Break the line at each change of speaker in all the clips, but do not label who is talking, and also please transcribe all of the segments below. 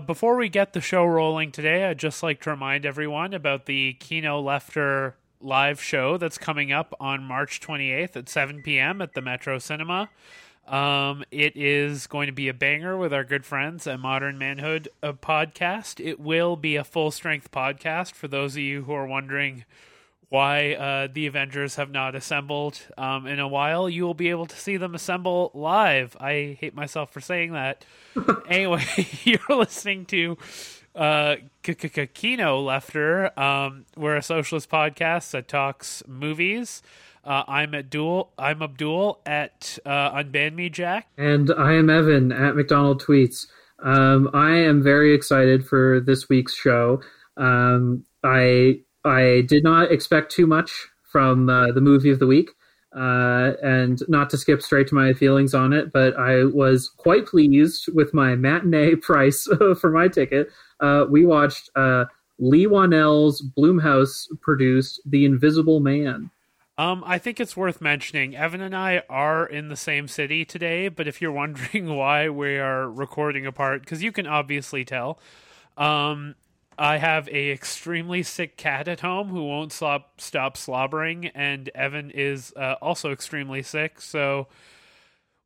Uh, before we get the show rolling today, I'd just like to remind everyone about the Kino Lefter live show that's coming up on March 28th at 7 p.m. at the Metro Cinema. Um, it is going to be a banger with our good friends at Modern Manhood podcast. It will be a full strength podcast for those of you who are wondering why uh, the Avengers have not assembled um, in a while. You will be able to see them assemble live. I hate myself for saying that. anyway, you're listening to uh, Kino Lefter. Um, we're a socialist podcast that talks movies. Uh, I'm Abdul. I'm Abdul at uh, Unban Me Jack,
and I am Evan at McDonald Tweets. Um, I am very excited for this week's show. Um, I I did not expect too much from uh, the movie of the week, uh, and not to skip straight to my feelings on it, but I was quite pleased with my matinee price for my ticket. Uh, we watched uh, Leigh Whannell's Blumhouse produced The Invisible Man.
Um, I think it's worth mentioning. Evan and I are in the same city today, but if you're wondering why we are recording apart, because you can obviously tell, um, I have a extremely sick cat at home who won't stop stop slobbering, and Evan is uh, also extremely sick. So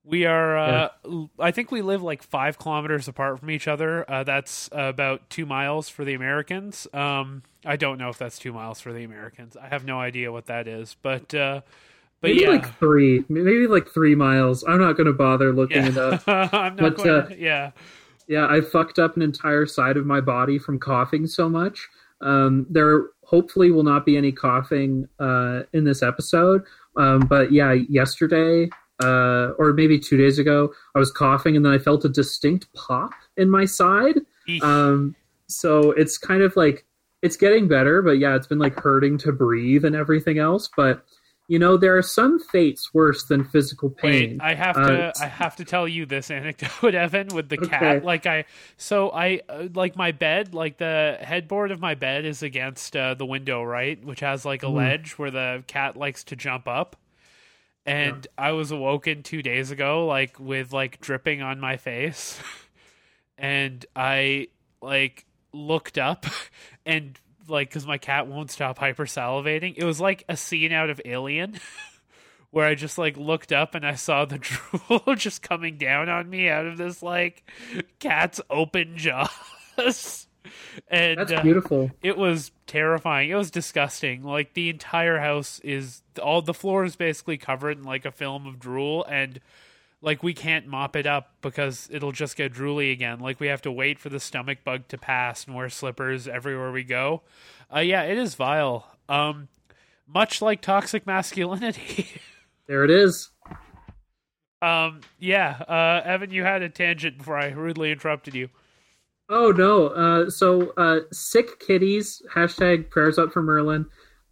we are. Uh, yeah. I think we live like five kilometers apart from each other. Uh, that's about two miles for the Americans. Um, I don't know if that's two miles for the Americans. I have no idea what that is, but. Uh, but
maybe
yeah.
like three, maybe like three miles. I'm not going to bother looking
yeah.
it up.
I'm not
but,
going.
uh,
To, yeah.
Yeah, I fucked up an entire side of my body from coughing so much. Um, there hopefully will not be any coughing uh, in this episode. Um, but yeah, yesterday uh, or maybe two days ago, I was coughing and then I felt a distinct pop in my side. Um, so it's kind of like it's getting better, but yeah, it's been like hurting to breathe and everything else. But you know there are some fates worse than physical pain
Wait, I have to. Uh, I have to tell you this anecdote, Evan, with the okay. cat. Like I, so I uh, like my bed. Like the headboard of my bed is against uh, the window, right, which has like a mm. ledge where the cat likes to jump up. And yeah. I was awoken two days ago, like with like dripping on my face, and I like looked up and like because my cat won't stop hyper salivating. It was like a scene out of Alien, where I just like looked up and I saw the drool just coming down on me out of this like cat's open jaws. and
that's beautiful.
Uh, it was terrifying. It was disgusting. Like the entire house is all the floor is basically covered in like a film of drool and like we can't mop it up because it'll just get drooly again. Like we have to wait for the stomach bug to pass and wear slippers everywhere we go. Uh, yeah, it is vile. Um, much like toxic masculinity.
there it is.
Um, yeah, uh, Evan, you had a tangent before I rudely interrupted you.
Oh no! Uh, so uh, sick kitties. Hashtag prayers up for Merlin.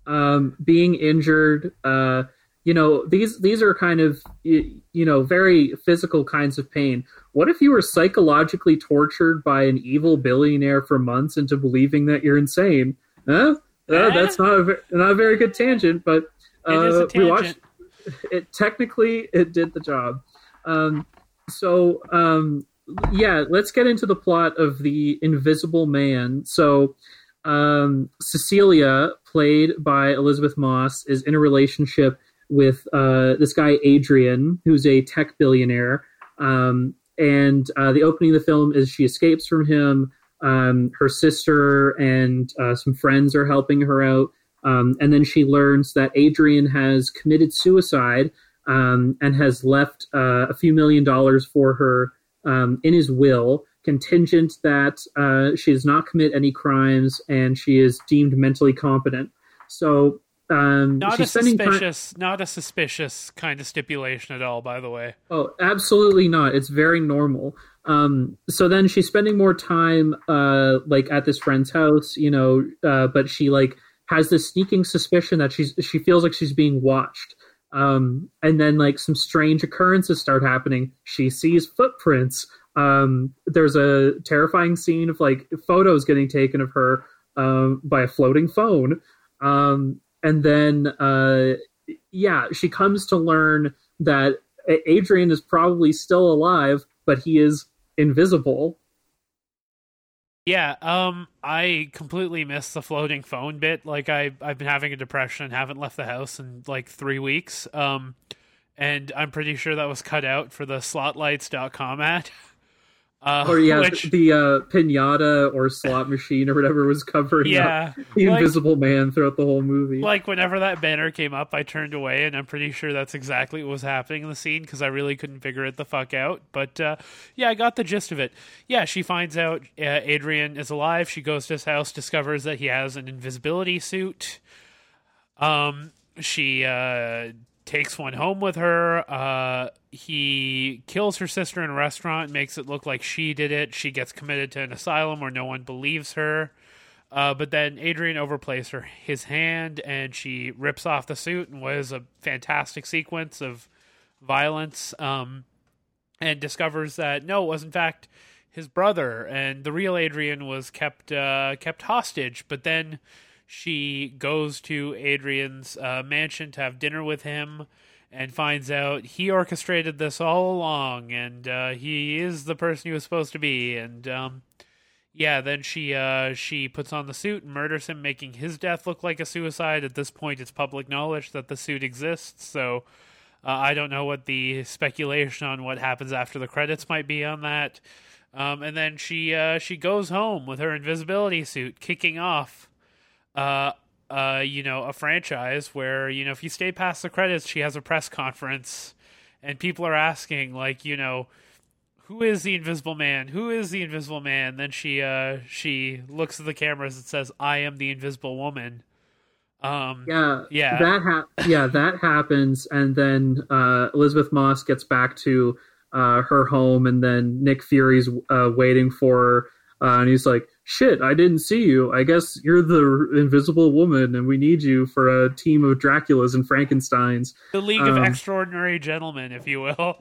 Um, being injured. Uh, you know these these are kind of you, know very physical kinds of pain. What if you were psychologically tortured by an evil billionaire for months into believing that you're insane? Huh? Uh, that's not a, not a very good tangent but
uh,
we watched it technically it did the job. Um, so um, yeah let's get into the plot of the invisible man. So um, cecilia played by elisabeth moss is in a relationship with uh, this guy Adrian, who's a tech billionaire. Um, and uh, the opening of the film is she escapes from him. Um, her sister and uh, some friends are helping her out. Um, and then she learns that Adrian has committed suicide um, and has left uh, a few million dollars for her um, in his will, contingent that uh, she does not commit any crimes and she is deemed mentally competent. So um,
not a suspicious, time... not a suspicious kind of stipulation at all. By the way.
Oh, absolutely not. It's very normal. Um, so then she's spending more time, uh, like at this friend's house, you know, uh, but she like has this sneaking suspicion that she's she feels like she's being watched. Um, and then like some strange occurrences start happening. She sees footprints. Um, there's a terrifying scene of like photos getting taken of her um, by a floating phone. Um, and then uh, yeah, she comes to learn that Adrian is probably still alive, but he is invisible.
Yeah, um, I completely missed the floating phone bit. Like I, I've been having a depression, haven't left the house in like three weeks. Um, and I'm pretty sure that was cut out for the slotlights.com ad.
Uh, or yeah, which, the uh, pinata or slot machine or whatever was covering yeah, up the like, Invisible Man throughout the whole movie.
Like whenever that banner came up, I turned away, and I'm pretty sure that's exactly what was happening in the scene because I really couldn't figure it the fuck out. But uh, yeah, I got the gist of it. Yeah, she finds out uh, Adrian is alive. She goes to his house, discovers that he has an invisibility suit. Um, she uh, takes one home with her. Uh, he kills her sister in a restaurant, makes it look like she did it. She gets committed to an asylum where no one believes her. Uh, but then Adrian overplays her his hand, and she rips off the suit, and was a fantastic sequence of violence. Um, and discovers that no, it was in fact his brother, and the real Adrian was kept uh, kept hostage. But then she goes to Adrian's uh, mansion to have dinner with him and finds out he orchestrated this all along and uh, he is the person he was supposed to be. And um, yeah then she uh, she puts on the suit and murders him making his death look like a suicide. At this point it's public knowledge that the suit exists. So uh, i don't know what the speculation on what happens after the credits might be on that. Um, and then she uh, she goes home with her invisibility suit kicking off uh, uh, you know, a franchise where you know if you stay past the credits, she has a press conference, and people are asking like, you know, who is the Invisible Man? Who is the Invisible Man? Then she uh she looks at the cameras and says, "I am the Invisible Woman." Um,
yeah, yeah, that ha- yeah that happens, and then uh, Elisabeth Moss gets back to uh, her home, and then Nick Fury's uh, waiting for her, uh, and he's like, shit, I didn't see you. I guess you're the invisible woman and we need you for a team of Draculas and Frankensteins.
The League um, of Extraordinary Gentlemen, if you will.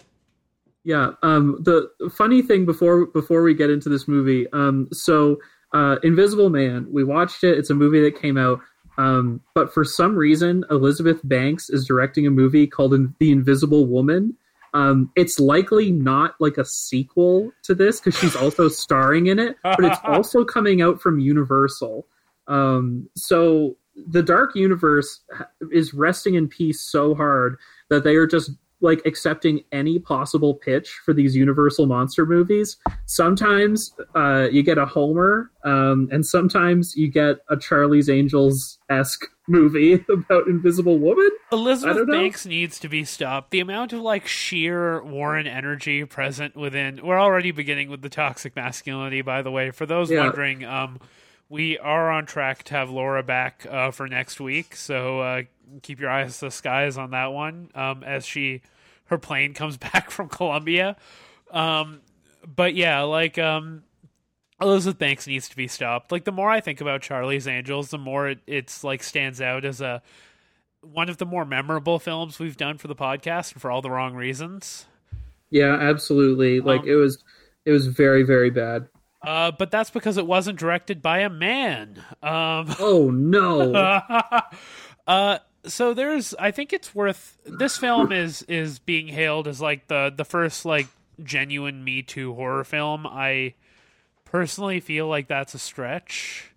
Yeah. Um, the funny thing before before we get into this movie, um, so uh, Invisible Man, we watched it. It's a movie that came out. Um, but for some reason, Elizabeth Banks is directing a movie called The Invisible Woman, um, it's likely not like a sequel to this because she's also starring in it, but it's also coming out from Universal. Um, so the Dark Universe is resting in peace so hard that they are just like accepting any possible pitch for these Universal monster movies. Sometimes uh, you get a Homer, um, and sometimes you get a Charlie's Angels esque movie about Invisible Woman.
Elizabeth Banks needs to be stopped. The amount of like sheer Warren energy present within. We're already beginning with the toxic masculinity, by the way. For those yeah. wondering, um, we are on track to have Laura back uh, for next week, so uh, keep your eyes to the skies on that one um, as she her plane comes back from Colombia. Um, but yeah, like um, Elizabeth Banks needs to be stopped. Like the more I think about Charlie's Angels, the more it, it's like stands out as a one of the more memorable films we've done for the podcast, and for all the wrong reasons.
Yeah, absolutely. Like um, it was, it was very, very bad.
Uh, but that's because it wasn't directed by a man. Um,
oh no.
uh, so there's, I think it's worth. This film is is being hailed as like the the first like genuine Me Too horror film. I personally feel like that's a stretch.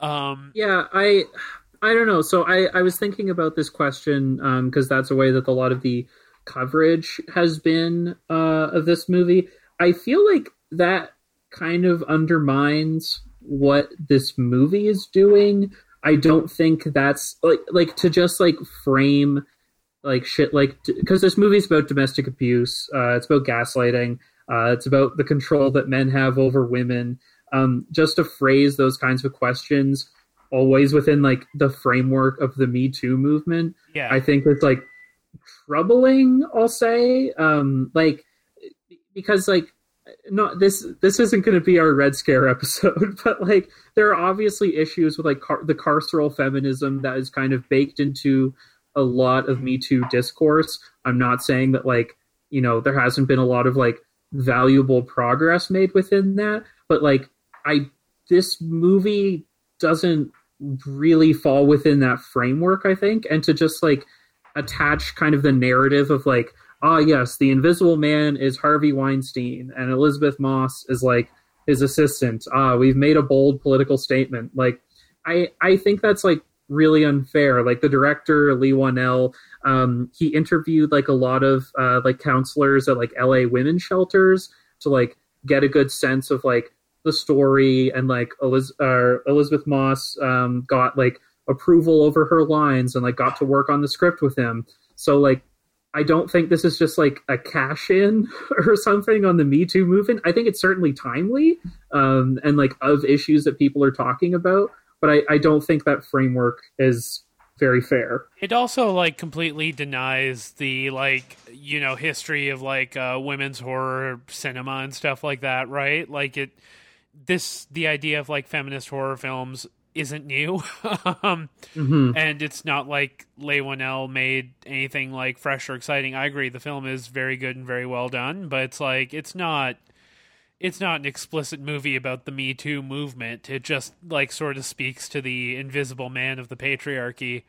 Um,
yeah, I I don't know. So I I was thinking about this question because um, that's a way that a lot of the coverage has been uh, of this movie. I feel like that kind of undermines what this movie is doing. I don't think that's like like to just like frame like shit like because this movie's about domestic abuse. Uh, it's about gaslighting. Uh, it's about the control that men have over women. Um, just to phrase those kinds of questions always within like the framework of the Me Too movement.
Yeah,
I think it's like troubling. I'll say, um, like because like no this this isn't going to be our red scare episode but like there are obviously issues with like car- the carceral feminism that is kind of baked into a lot of me too discourse i'm not saying that like you know there hasn't been a lot of like valuable progress made within that but like i this movie doesn't really fall within that framework i think and to just like attach kind of the narrative of like ah, yes, the Invisible Man is Harvey Weinstein, and Elisabeth Moss is like his assistant. Ah, we've made a bold political statement. Like, I I think that's like really unfair. Like the director Leigh Whannell, um, he interviewed like a lot of uh, like counselors at like LA women's shelters to like get a good sense of like the story and like Eliz- uh, Elisabeth Moss um, got like approval over her lines and like got to work on the script with him. So like I don't think this is just like a cash in or something on the Me Too movement. I think it's certainly timely um, and like of issues that people are talking about, but I, I don't think that framework is very fair.
It also like completely denies the like you know history of like uh, women's horror cinema and stuff like that, right? Like it this the idea of like feminist horror films isn't new. um, mm-hmm. And it's not like Leigh Whannell made anything like fresh or exciting. I agree, the film is very good and very well done, but it's like it's not it's not an explicit movie about the Me Too movement. It just like sort of speaks to the invisible man of the patriarchy.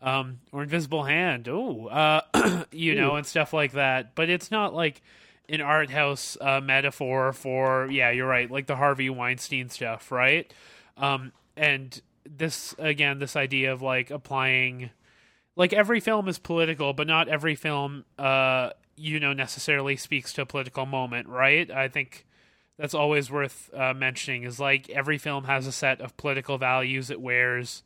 Um, or invisible hand, oh, uh, you know, and stuff like that. But it's not like an art house uh, metaphor for, yeah, you're right, like the Harvey Weinstein stuff, right? Um, and this again this idea of like applying like every film is political but not every film uh you know necessarily speaks to a political moment right i think that's always worth uh, mentioning is like every film has a set of political values it wears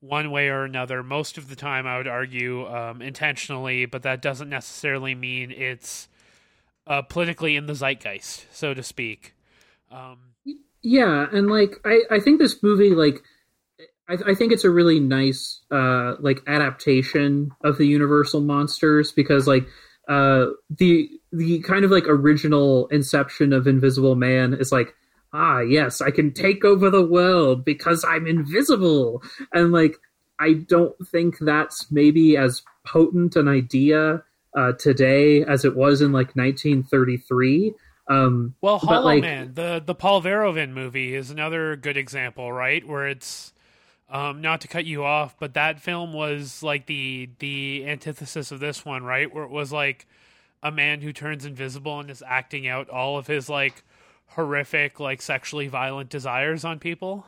one way or another. Most of the time i would argue um, intentionally but that doesn't necessarily mean it's uh, politically in the zeitgeist so to speak. Um,
yeah, and like I, I think this movie like I, I think it's a really nice uh like adaptation of the Universal monsters because like uh the the kind of like original inception of Invisible Man is like ah yes I can take over the world because I'm invisible and like I don't think that's maybe as potent an idea uh, today as it was in like 1933 um,
well, Hollow like, Man, the the Paul Verhoeven movie is another good example, right? Where it's um, not to cut you off, but that film was like the the antithesis of this one, right? Where it was like a man who turns invisible and is acting out all of his like horrific, like sexually violent desires on people.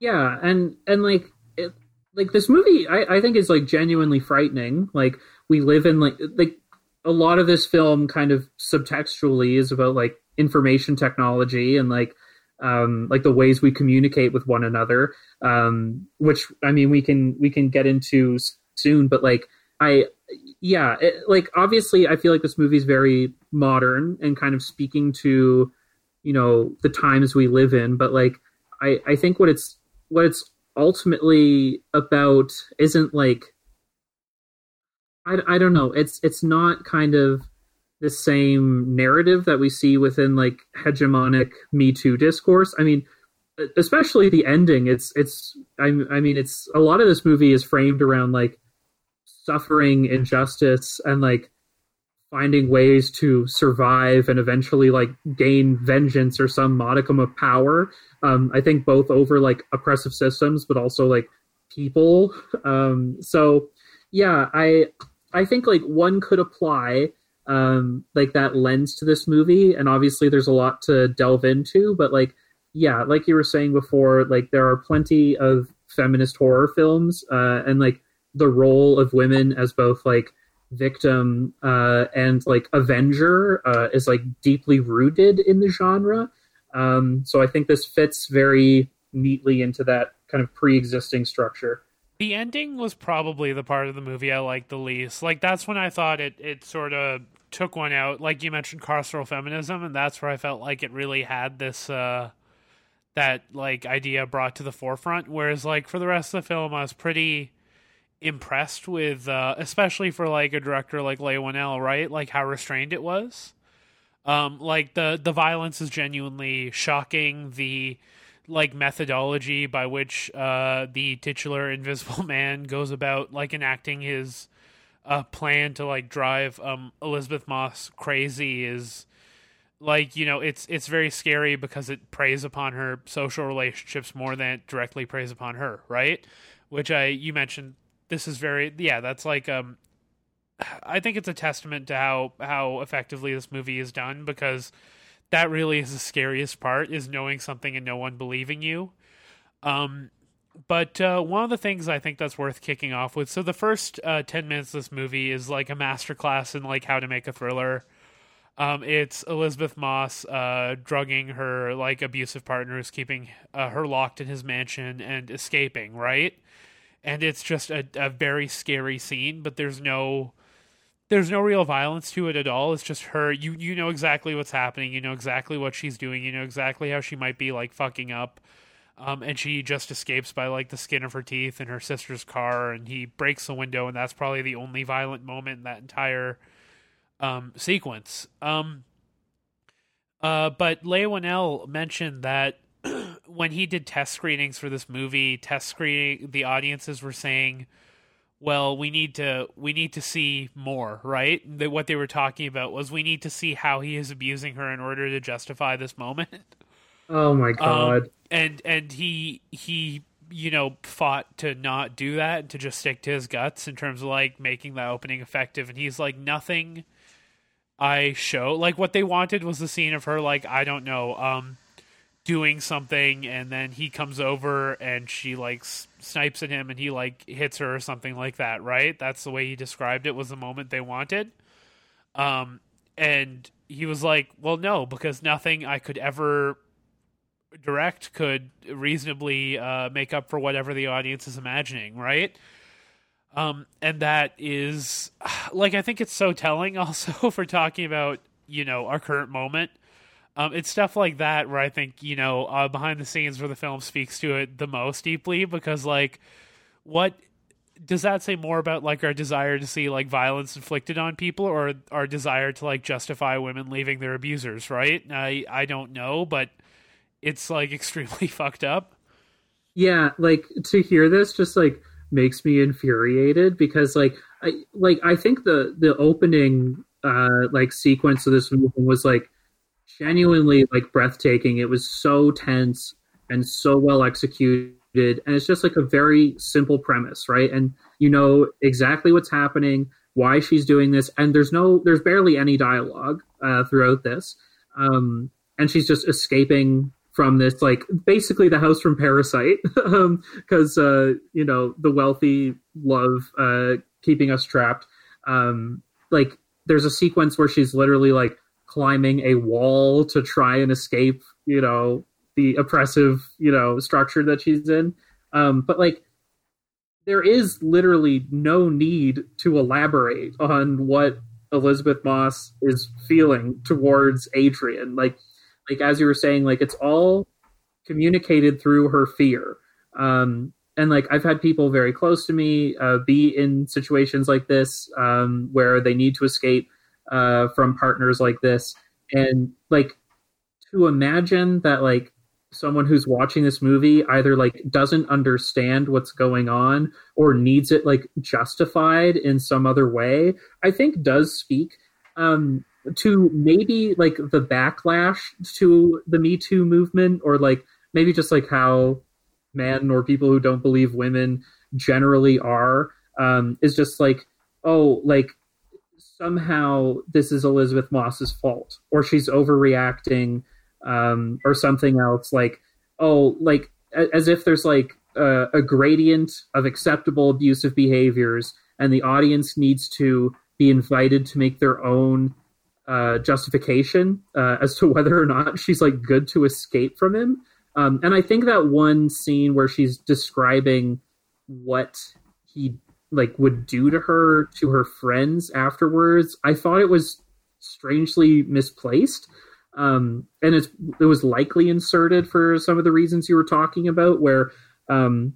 Yeah, and and like it, like this movie, I, I think is like genuinely frightening. Like we live in like like a lot of this film kind of subtextually is about like information technology and like um, like the ways we communicate with one another um, which i mean we can we can get into soon but like i yeah it, like obviously i feel like this movie is very modern and kind of speaking to you know the times we live in but like i i think what it's what it's ultimately about isn't like I, I don't know. It's it's not kind of the same narrative that we see within like hegemonic Me Too discourse. I mean, especially the ending. It's it's I, I mean it's a lot of this movie is framed around like suffering, injustice, and like finding ways to survive and eventually like gain vengeance or some modicum of power. Um, I think both over like oppressive systems, but also like people. Um, so yeah, I I think like one could apply um, like that lens to this movie, and obviously there's a lot to delve into, but like yeah, like you were saying before, like there are plenty of feminist horror films, uh, and like the role of women as both like victim uh, and like avenger uh, is like deeply rooted in the genre. Um, so I think this fits very neatly into that kind of pre-existing structure
the ending was probably the part of the movie I liked the least. Like that's when I thought it it sort of took one out. Like you mentioned carceral feminism, and that's where I felt like it really had this uh that like idea brought to the forefront. Whereas like for the rest of the film, I was pretty impressed with, uh, especially for like a director like Leigh Whannell, right? Like how restrained it was. Um, like the the violence is genuinely shocking. The like methodology by which uh, the titular Invisible Man goes about like enacting his uh, plan to like drive um, Elisabeth Moss crazy is like you know it's it's very scary because it preys upon her social relationships more than it directly preys upon her, right? Which I you mentioned this is very yeah that's like um I think it's a testament to how how effectively this movie is done because that really is the scariest part is knowing something and no one believing you. Um, but uh, one of the things I think that's worth kicking off with. So the first uh, ten minutes of this movie is like a masterclass in like how to make a thriller. Um, it's Elisabeth Moss uh, drugging her like abusive partners, keeping uh, her locked in his mansion and escaping, right? And it's just a, a very scary scene, but there's no there's no real violence to it at all. It's just her. You you know exactly what's happening. You know exactly what she's doing. You know exactly how she might be like fucking up. Um, and she just escapes by like the skin of her teeth in her sister's car, and he breaks the window, and that's probably the only violent moment in that entire um, sequence. Um, uh, but Whannell mentioned that when he did test screenings for this movie, test screening, the audiences were saying, "Well, we need to we need to see more." Right? That what they were talking about was we need to see how he is abusing her in order to justify this moment.
Oh my god! Um,
and and he he you know fought to not do that to just stick to his guts in terms of like making that opening effective and he's like nothing I show. Like what they wanted was the scene of her like I don't know, um doing something and then he comes over and she like snipes at him and he like hits her or something like that, right? That's the way he described it was the moment they wanted. Um and he was like, "Well, no, because nothing I could ever direct could reasonably uh, make up for whatever the audience is imagining, right? Um, and that is like I think it's so telling also for talking about you know our current moment. Um, it's stuff like that where I think you know uh, behind the scenes where the film speaks to it the most deeply because like what does that say more about like our desire to see like violence inflicted on people or our desire to like justify women leaving their abusers right i i don't know but it's like extremely fucked up
yeah like to hear this just like makes me infuriated because like I like I think the the opening uh like sequence of this movie was like genuinely like breathtaking. It was so tense and so well executed and it's just like a very simple premise, right? And you know exactly what's happening, why she's doing this, and there's no there's barely any dialogue uh throughout this. Um and she's just escaping from this like basically the house from parasite because um, uh, you know the wealthy love uh, keeping us trapped. Um, like there's a sequence where she's literally like climbing a wall to try and escape you know the oppressive you know structure that she's in. Um, but like there is literally no need to elaborate on what Elisabeth moss is feeling towards adrian. Like like as you were saying like it's all communicated through her fear. Um and like i've had people very close to me uh, be in situations like this um where they need to escape uh from partners like this. And like to imagine that like someone who's watching this movie either like doesn't understand what's going on or needs it like justified in some other way i think does speak. Um to maybe like the backlash to the Me Too movement, or like maybe just like how men or people who don't believe women generally are, um, is just like, oh, like somehow this is Elisabeth Moss's fault, or she's overreacting, um, or something else. Like, oh, like as if there's like a, a gradient of acceptable abusive behaviors, and the audience needs to be invited to make their own uh, justification uh, as to whether or not she's like good to escape from him. Um, and I think that one scene where she's describing what he like would do to her to her friends afterwards, I thought it was strangely misplaced. Um, and it's it was likely inserted for some of the reasons you were talking about, where um,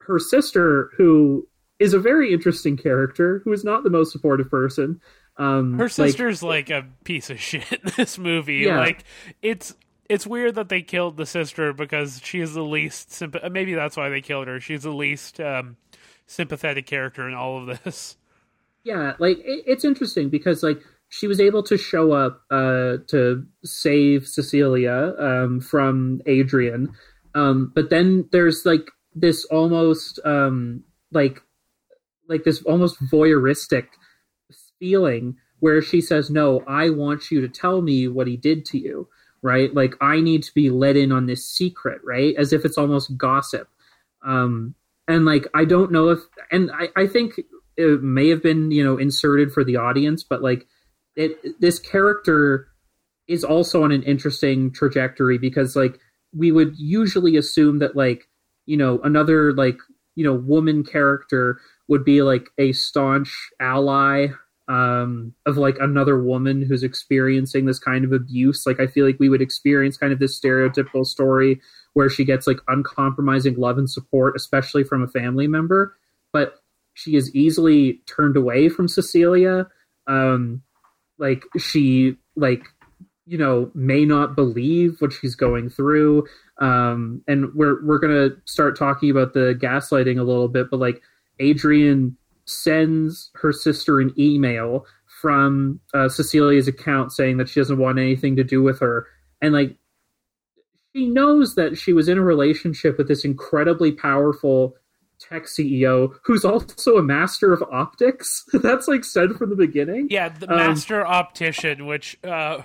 her sister, who is a very interesting character, who is not the most supportive person, um,
Her sister's like, like, a piece of shit this movie. Yeah. Like it's it's weird that they killed the sister because she is the least sympath- maybe that's why they killed her. She's the least um, sympathetic character in all of this.
Yeah, like it, it's interesting because like she was able to show up uh, to save Cecilia um, from Adrian, um, but then there's like this almost um, like like this almost voyeuristic feeling where she says, No, I want you to tell me what he did to you. right? Like I need to be let in on this secret, right? As if it's almost gossip. Um, and like I don't know if, and I, I think it may have been you know inserted for the audience, but like it this character is also on an interesting trajectory because like we would usually assume that like you know another like you know woman character would be like a staunch ally um, of like another woman who's experiencing this kind of abuse. Like I feel like we would experience kind of this stereotypical story where she gets like uncompromising love and support, especially from a family member. But she is easily turned away from Cecilia. Um, like she like you know may not believe what she's going through. Um, and we're we're gonna start talking about the gaslighting a little bit, but like Adrian sends her sister an email from uh, Cecilia's account saying that she doesn't want anything to do with her, and like she knows that she was in a relationship with this incredibly powerful tech CEO who's also a master of optics. That's like said from the beginning.
Yeah, the um, master optician, which uh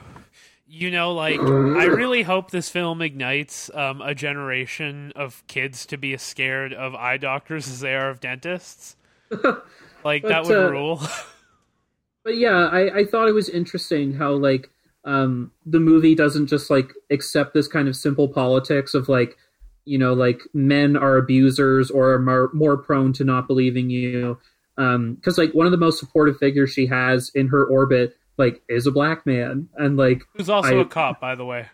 you know, like I really hope this film ignites um, a generation of kids to be as scared of eye doctors as they are of dentists. like but, that would uh, rule.
but yeah, I, I thought it was interesting how like um, the movie doesn't just like accept this kind of simple politics of like you know like men are abusers or are more, more prone to not believing you. Because um, like one of the most supportive figures she has in her orbit like is a black man. And like
who's also I, a cop by the way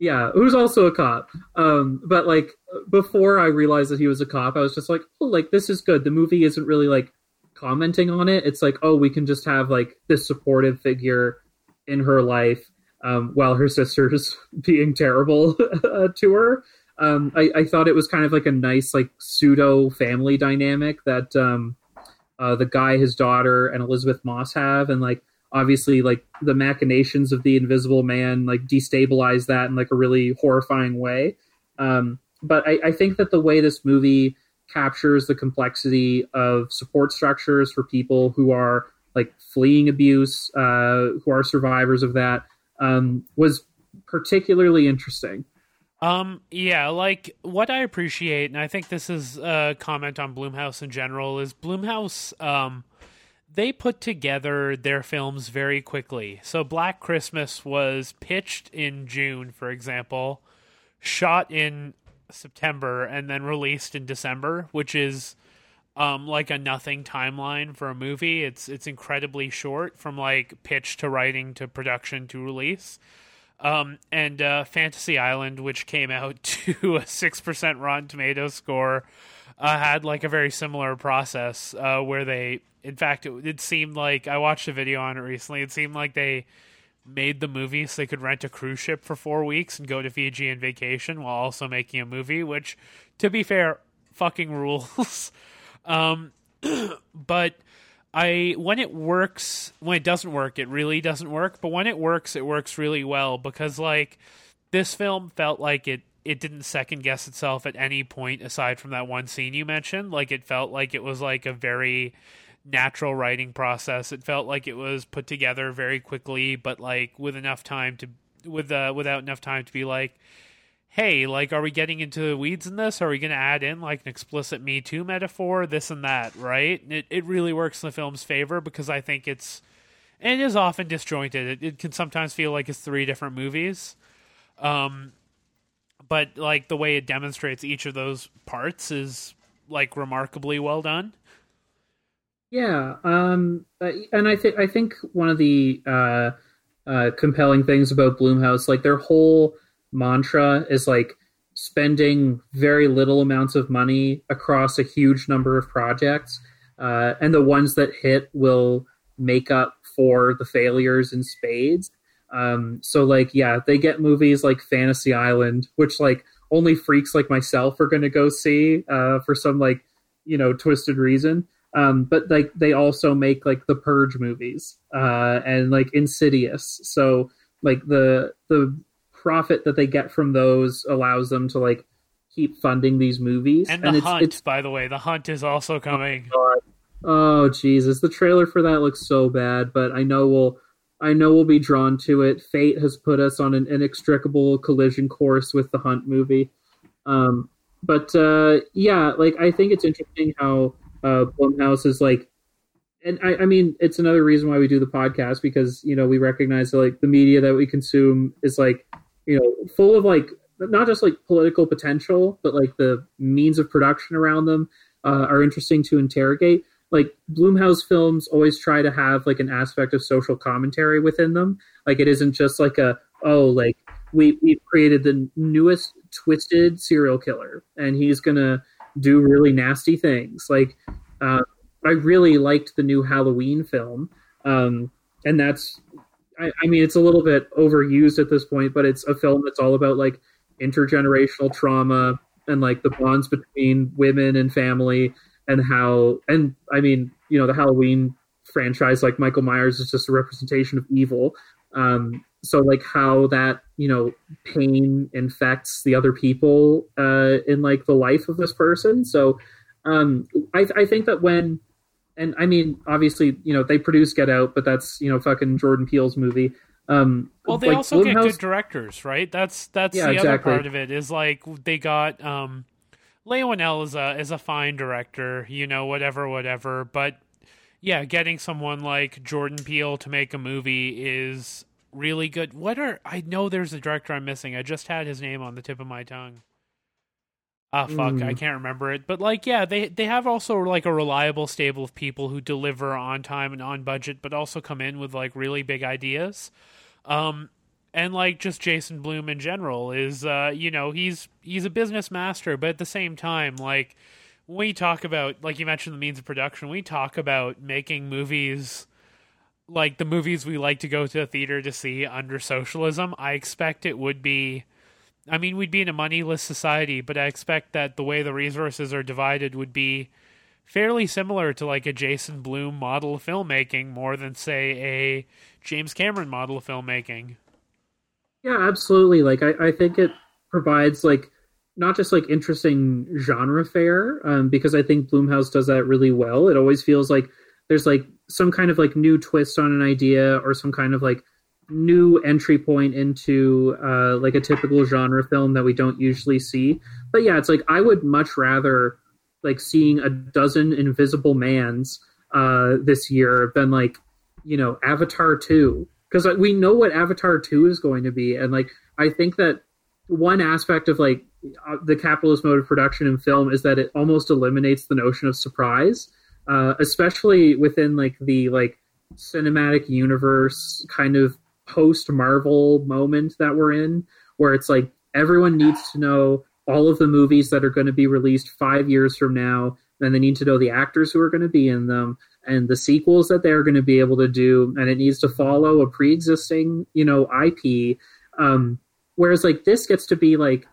yeah who's also a cop? Um but like before i realized that he was a cop i was just like oh like this is good. The movie isn't really like commenting on it. It's like oh we can just have like this supportive figure in her life um, while her sister's being terrible uh, to her. Um, I, I, thought it was kind of like a nice like pseudo family dynamic that um, uh, the guy his daughter and Elisabeth moss have and like obviously like the machinations of the invisible man like destabilize that in like a really horrifying way. Um, but I, I, think that the way this movie captures the complexity of support structures for people who are like fleeing abuse uh, who are survivors of that um, was particularly interesting.
Um, yeah, like what I appreciate, and I think this is a comment on Blumhouse in general, is Blumhouse um, they put together their films very quickly. So Black Christmas was pitched in June, for example, shot in September, and then released in December, which is um, like a nothing timeline for a movie. It's it's incredibly short from like pitch to writing to production to release. Um, and uh, Fantasy Island, which came out to a six percent Rotten Tomatoes score, uh, had like a very similar process uh, where they, in fact, it, it, seemed like I watched a video on it recently. It seemed like they made the movie so they could rent a cruise ship for four weeks and go to Fiji on vacation while also making a movie. Which, to be fair, fucking rules. um, but I when it works, when it doesn't work, it really doesn't work. But when it works, it works really well because like this film felt like it it didn't second guess itself at any point aside from that one scene you mentioned. Like it felt like it was like a very natural writing process. It felt like it was put together very quickly, but like with enough time to with uh, without enough time to be like, hey, like, are we getting into the weeds in this? Are we to add in like an explicit Me Too metaphor, this and that, right? It it really works in the film's favor because I think it's and it is often disjointed. It, it can sometimes feel like it's three different movies. Um, but like the way it demonstrates each of those parts is like remarkably well done.
Yeah, um, and I think I think one of the uh, uh, compelling things about Blumhouse, like their whole mantra is like spending very little amounts of money across a huge number of projects, uh, and the ones that hit will make up for the failures in spades. Um, so like, yeah, they get movies like Fantasy Island, which like only freaks like myself are going to go see uh, for some like you know twisted reason. Um, but like they also make like the Purge movies uh, and like Insidious. So like the the profit that they get from those allows them to like keep funding these movies.
And, and the it's, hunt, it's, by the way, the hunt is also coming.
Oh, oh Jesus, the trailer for that looks so bad, but I know we'll I know we'll be drawn to it. Fate has put us on an inextricable collision course with the Hunt movie. Um, but uh, yeah, like I think it's interesting how uh, Blumhouse is like, and I, I mean, it's another reason why we do the podcast because you know we recognize that like the media that we consume is like you know full of like not just like political potential, but like the means of production around them uh, are interesting to interrogate. Like Blumhouse films always try to have like an aspect of social commentary within them. Like it isn't just like a oh like we we created the newest twisted serial killer and he's gonna do really nasty things. Like uh, I really liked the new Halloween film, um, and that's I, I mean it's a little bit overused at this point, but it's a film that's all about like intergenerational trauma and like the bonds between women and family and how and I mean you know the Halloween franchise like Michael Myers is just a representation of evil. Um, so like how that you know pain infects the other people uh, in like the life of this person. So um, I, I think that when and I mean obviously you know they produce Get Out, but that's you know fucking Jordan Peele's movie. Um,
well, they
like,
also get good directors, right? That's that's
Yeah,
the other part of it. Is like they got um, Leo Whannell is a is a fine director, you know, whatever, whatever. But yeah, getting someone like Jordan Peele to make a movie is really good. What are I know there's a director I'm missing. I just had his name on the tip of my tongue. Ah, fuck,
Mm.
I can't remember it. But like, yeah, they they have also like a reliable stable of people who deliver on time and on budget, but also come in with like really big ideas. Um, and like just Jason Blum in general is, uh, you know, he's he's a business master, but at the same time, like we talk about, like you mentioned, the means of production, we talk about making movies like the movies we like to go to the theater to see under socialism. I expect it would be. I mean, we'd be in a moneyless society, but I expect that the way the resources are divided would be fairly similar to like a Jason Blum model of filmmaking more than say a James Cameron model of filmmaking.
Yeah, absolutely. Like I, I think it provides like not just like interesting genre fare, um, because I think Blumhouse does that really well. It always feels like there's like some kind of like new twist on an idea or some kind of like new entry point into uh, like a typical genre film that we don't usually see. But yeah, it's like I would much rather like seeing a dozen Invisible Mans uh, this year than like you know Avatar two because we know what Avatar two is going to be, and like I think that one aspect of like uh, the capitalist mode of production in film is that it almost eliminates the notion of surprise, uh, especially within like the like cinematic universe kind of post Marvel moment that we're in, where it's like everyone needs to know all of the movies that are going to be released five years from now, and they need to know the actors who are going to be in them and the sequels that they're going to be able to do, and it needs to follow a pre-existing, you know, IP. Um, whereas like this gets to be like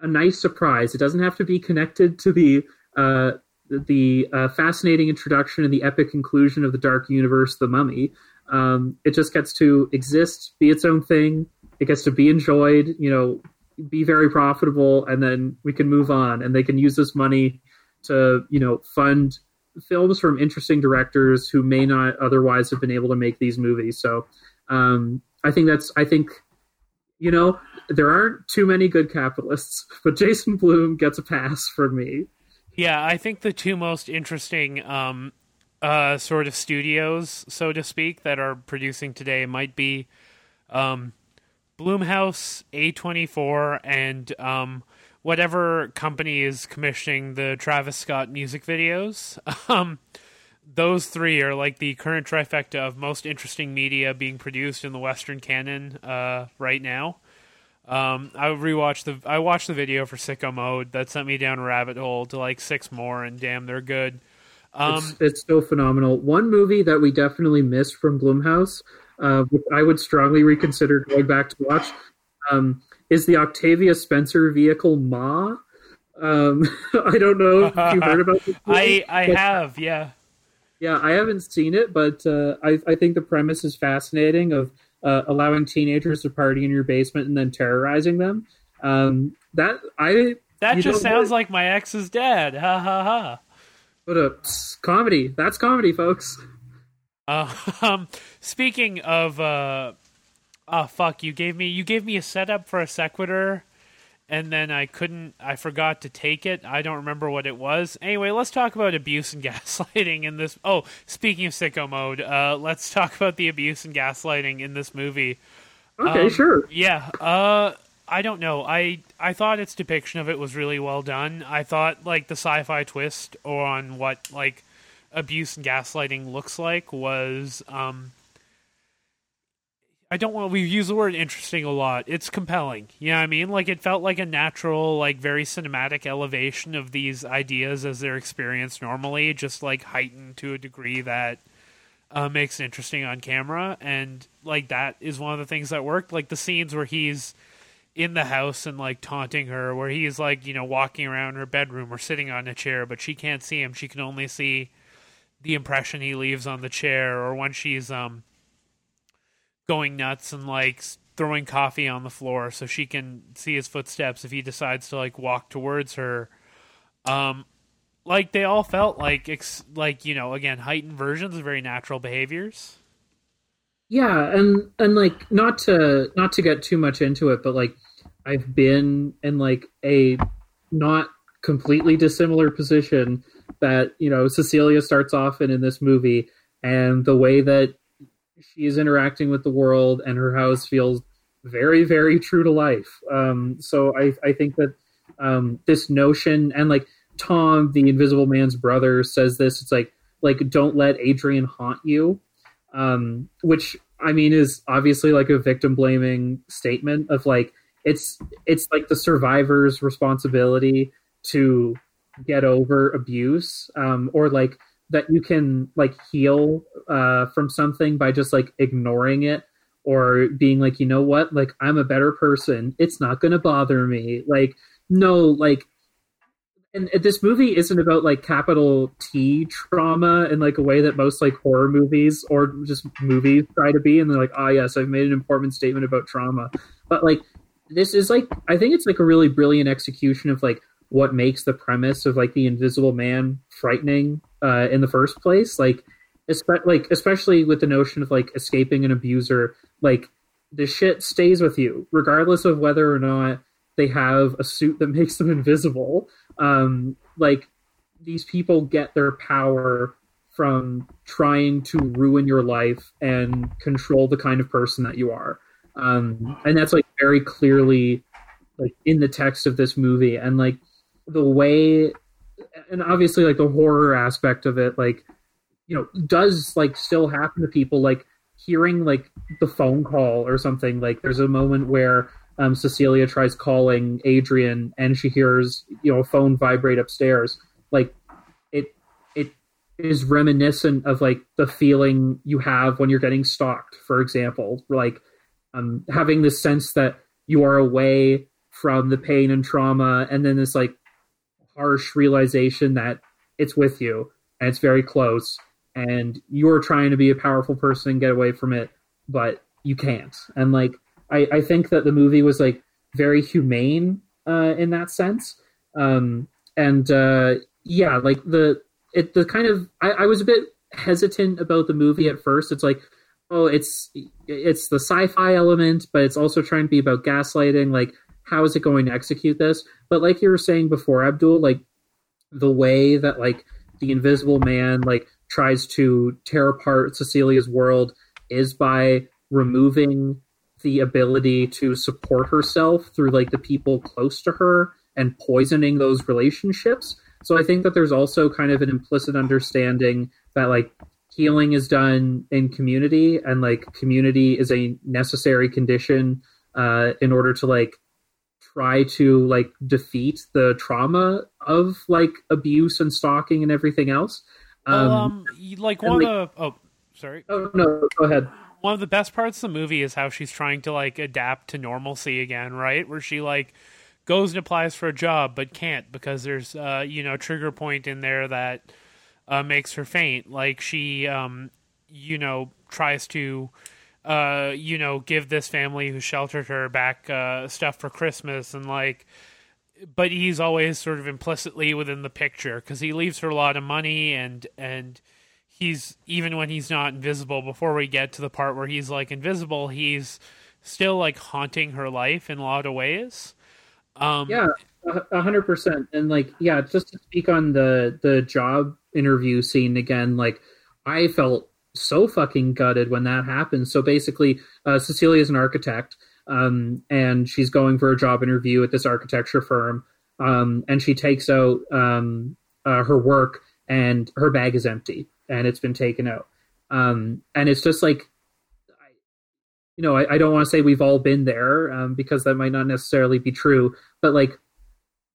a nice surprise. It doesn't have to be connected to the uh, the uh, fascinating introduction and the epic conclusion of the Dark Universe, The Mummy. Um, it just gets to exist, be its own thing. It gets to be enjoyed, you know, be very profitable, and then we can move on. And they can use this money to, you know, fund films from interesting directors who may not otherwise have been able to make these movies. So um, I think that's, I think, you know, there aren't too many good capitalists, but Jason Blum gets a pass from me.
Yeah, I think the two most interesting um, uh, sort of studios, so to speak, that are producing today might be um, Blumhouse, A24, and um, whatever company is commissioning the Travis Scott music videos. Um, those three are like the current trifecta of most interesting media being produced in the Western canon uh, right now. Um, I rewatched the I watched the video for Sicko Mode that sent me down a rabbit hole to like six more, and damn, they're good. Um,
it's, it's so phenomenal. One movie that we definitely missed from Blumhouse, uh, which I would strongly reconsider going back to watch, um, is the Octavia Spencer vehicle Ma. Um, I don't know if you heard about this. movie,
I I
but-
have yeah.
Yeah, I haven't seen it, but uh, I, I think the premise is fascinating of uh, allowing teenagers to party in your basement and then terrorizing them. Um, that I
That just sounds
what?
like my ex's dad. Ha ha ha.
But uh, psst, comedy. That's comedy, folks.
Uh, um, speaking of, uh, oh fuck, you gave me you gave me a setup for a sequitur, and then I couldn't. I forgot to take it. I don't remember what it was. Anyway, let's talk about abuse and gaslighting in this. Oh, speaking of sicko mode, uh, let's talk about the abuse and gaslighting in this movie.
Okay,
Um,
sure.
Yeah. Uh, I don't know. I I thought its depiction of it was really well done. I thought like the sci-fi twist on what like abuse and gaslighting looks like was um I don't want we use the word interesting a lot. It's compelling. You know what I mean? Like it felt like a natural, like very cinematic elevation of these ideas as they're experienced normally, just like heightened to a degree that uh, makes it interesting on camera. And like that is one of the things that worked. Like the scenes where he's in the house and like taunting her, where he's like, you know, walking around her bedroom or sitting on a chair, but she can't see him. She can only see the impression he leaves on the chair, or when she's um going nuts and like throwing coffee on the floor so she can see his footsteps if he decides to like walk towards her. Um, like they all felt like ex- like you know again heightened versions of very natural behaviors.
Yeah, and and like not to not to get too much into it, but like I've been in like a not completely dissimilar position that you know Cecilia starts off in in this movie, and the way that she's interacting with the world and her house feels very very true to life. Um, so I I think that um, this notion and like Tom, the Invisible Man's brother, says this. It's like like don't let Adrian haunt you um, which I mean is obviously like a victim blaming statement of like it's it's like the survivor's responsibility to get over abuse um, or like that you can like heal uh, from something by just like ignoring it or being like you know what like I'm a better person it's not gonna bother me like no like and this movie isn't about like capital T trauma in like a way that most like horror movies or just movies try to be. And they're like, oh yes, I've made an important statement about trauma. But like this is like I think it's like a really brilliant execution of like what makes the premise of like the Invisible Man frightening uh, in the first place. Like, espe- like especially with the notion of like escaping an abuser, like the shit stays with you regardless of whether or not they have a suit that makes them invisible. Um, like these people get their power from trying to ruin your life and control the kind of person that you are. Um, and that's like very clearly like in the text of this movie. And like the way and obviously like the horror aspect of it like you know does like still happen to people like hearing like the phone call or something like there's a moment where um, Cecilia tries calling Adrian and she hears you know a phone vibrate upstairs. Like it it is reminiscent of like the feeling you have when you're getting stalked, for example. Like um, having this sense that you are away from the pain and trauma, and then this like harsh realization that it's with you and it's very close, and you're trying to be a powerful person and get away from it, but you can't. And like I, I think that the movie was like very humane uh, in that sense. Um, and uh, yeah, like the it the kind of I, I was a bit hesitant about the movie at first. It's like, oh, it's it's the sci-fi element, but it's also trying to be about gaslighting. Like, how is it going to execute this? But like you were saying before, Abdul, like the way that like the Invisible Man like tries to tear apart Cecilia's world is by removing the ability to support herself through like the people close to her and poisoning those relationships. So I think that there's also kind of an implicit understanding that like healing is done in community and like community is a necessary condition uh, in order to like try to like defeat the trauma of like abuse and stalking and everything else.
Um, um y- like one
like-
of the oh sorry
oh no, go ahead.
one of the best parts of the movie is how she's trying to like adapt to normalcy again, right? Where she like goes and applies for a job but can't because there's uh you know trigger point in there that uh makes her faint. Like she um you know tries to uh you know give this family who sheltered her back uh stuff for Christmas and like but he's always sort of implicitly within the picture because he leaves her a lot of money and and he's even when he's not invisible before we get to the part where he's like invisible he's still like haunting her life in a lot of ways. Um
yeah a hundred percent. And like yeah just to speak on the the job interview scene again like i felt so fucking gutted when that happens. so basically uh, cecilia is an architect um, and she's going for a job interview at this architecture firm um, and she takes out um, uh, her work and her bag is empty and it's been taken out. Um, and it's just like, you know, I, I don't want to say we've all been there um, because that might not necessarily be true, but like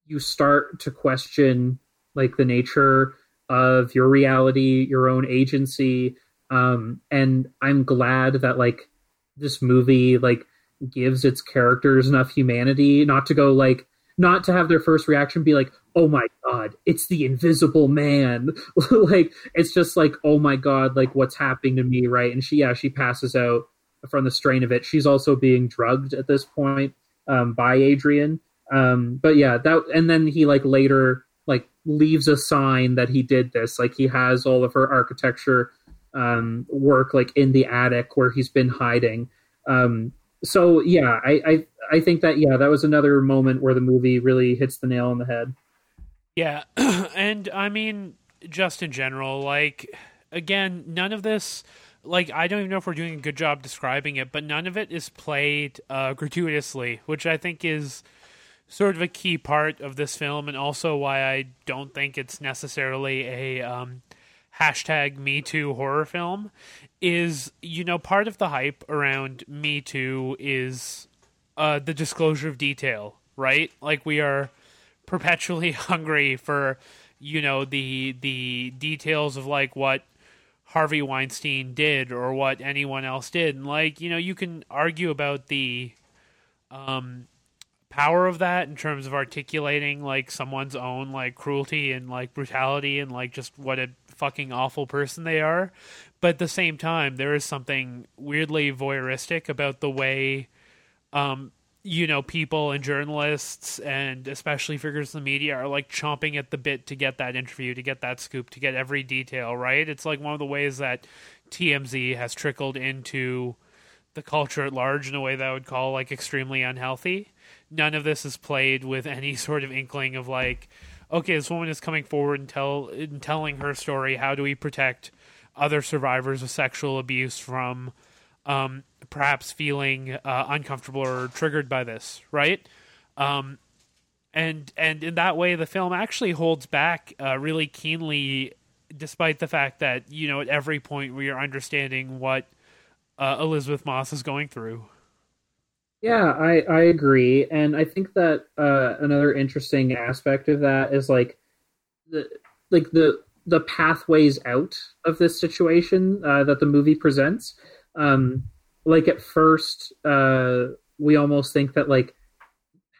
you start to question like the nature of your reality, your own agency. Um, and I'm glad that like this movie like gives its characters enough humanity not to go like not to have their first reaction be like, oh my god, it's the invisible man. like it's just like, oh my god, like what's happening to me, right? And she yeah, she passes out from the strain of it. She's also being drugged at this point um, by Adrian. Um, but yeah, that and then he like later like leaves a sign that he did this. Like he has all of her architecture um, work like in the attic where he's been hiding. Um, so yeah, I, I I think that yeah, that was another moment where the movie really hits the nail on the head.
Yeah, and I mean, just in general, like again, none of this. Like I don't even know if we're doing a good job describing it, but none of it is played uh, gratuitously, which I think is sort of a key part of this film, and also why I don't think it's necessarily a um, hashtag Me Too horror film. Is you know part of the hype around Me Too is uh, the disclosure of detail, right? Like we are perpetually hungry for, you know, the the details of like what Harvey Weinstein did or what anyone else did, and like you know, you can argue about the um power of that in terms of articulating like someone's own like cruelty and like brutality and like just what a fucking awful person they are but at the same time there is something weirdly voyeuristic about the way um, you know, people and journalists and especially figures in the media are like chomping at the bit to get that interview, to get that scoop, to get every detail, right? It's like one of the ways that TMZ has trickled into the culture at large in a way that I would call like extremely unhealthy. None of this is played with any sort of inkling of like, okay, this woman is coming forward and tell and telling her story. How do we protect other survivors of sexual abuse from um, perhaps feeling uh, uncomfortable or triggered by this, right? Um, and and in that way, the film actually holds back uh, really keenly, despite the fact that you know at every point we are understanding what uh, Elisabeth Moss is going through.
Yeah, I I agree, and I think that uh, another interesting aspect of that is like the like the the pathways out of this situation uh, that the movie presents. Um like at first uh we almost think that like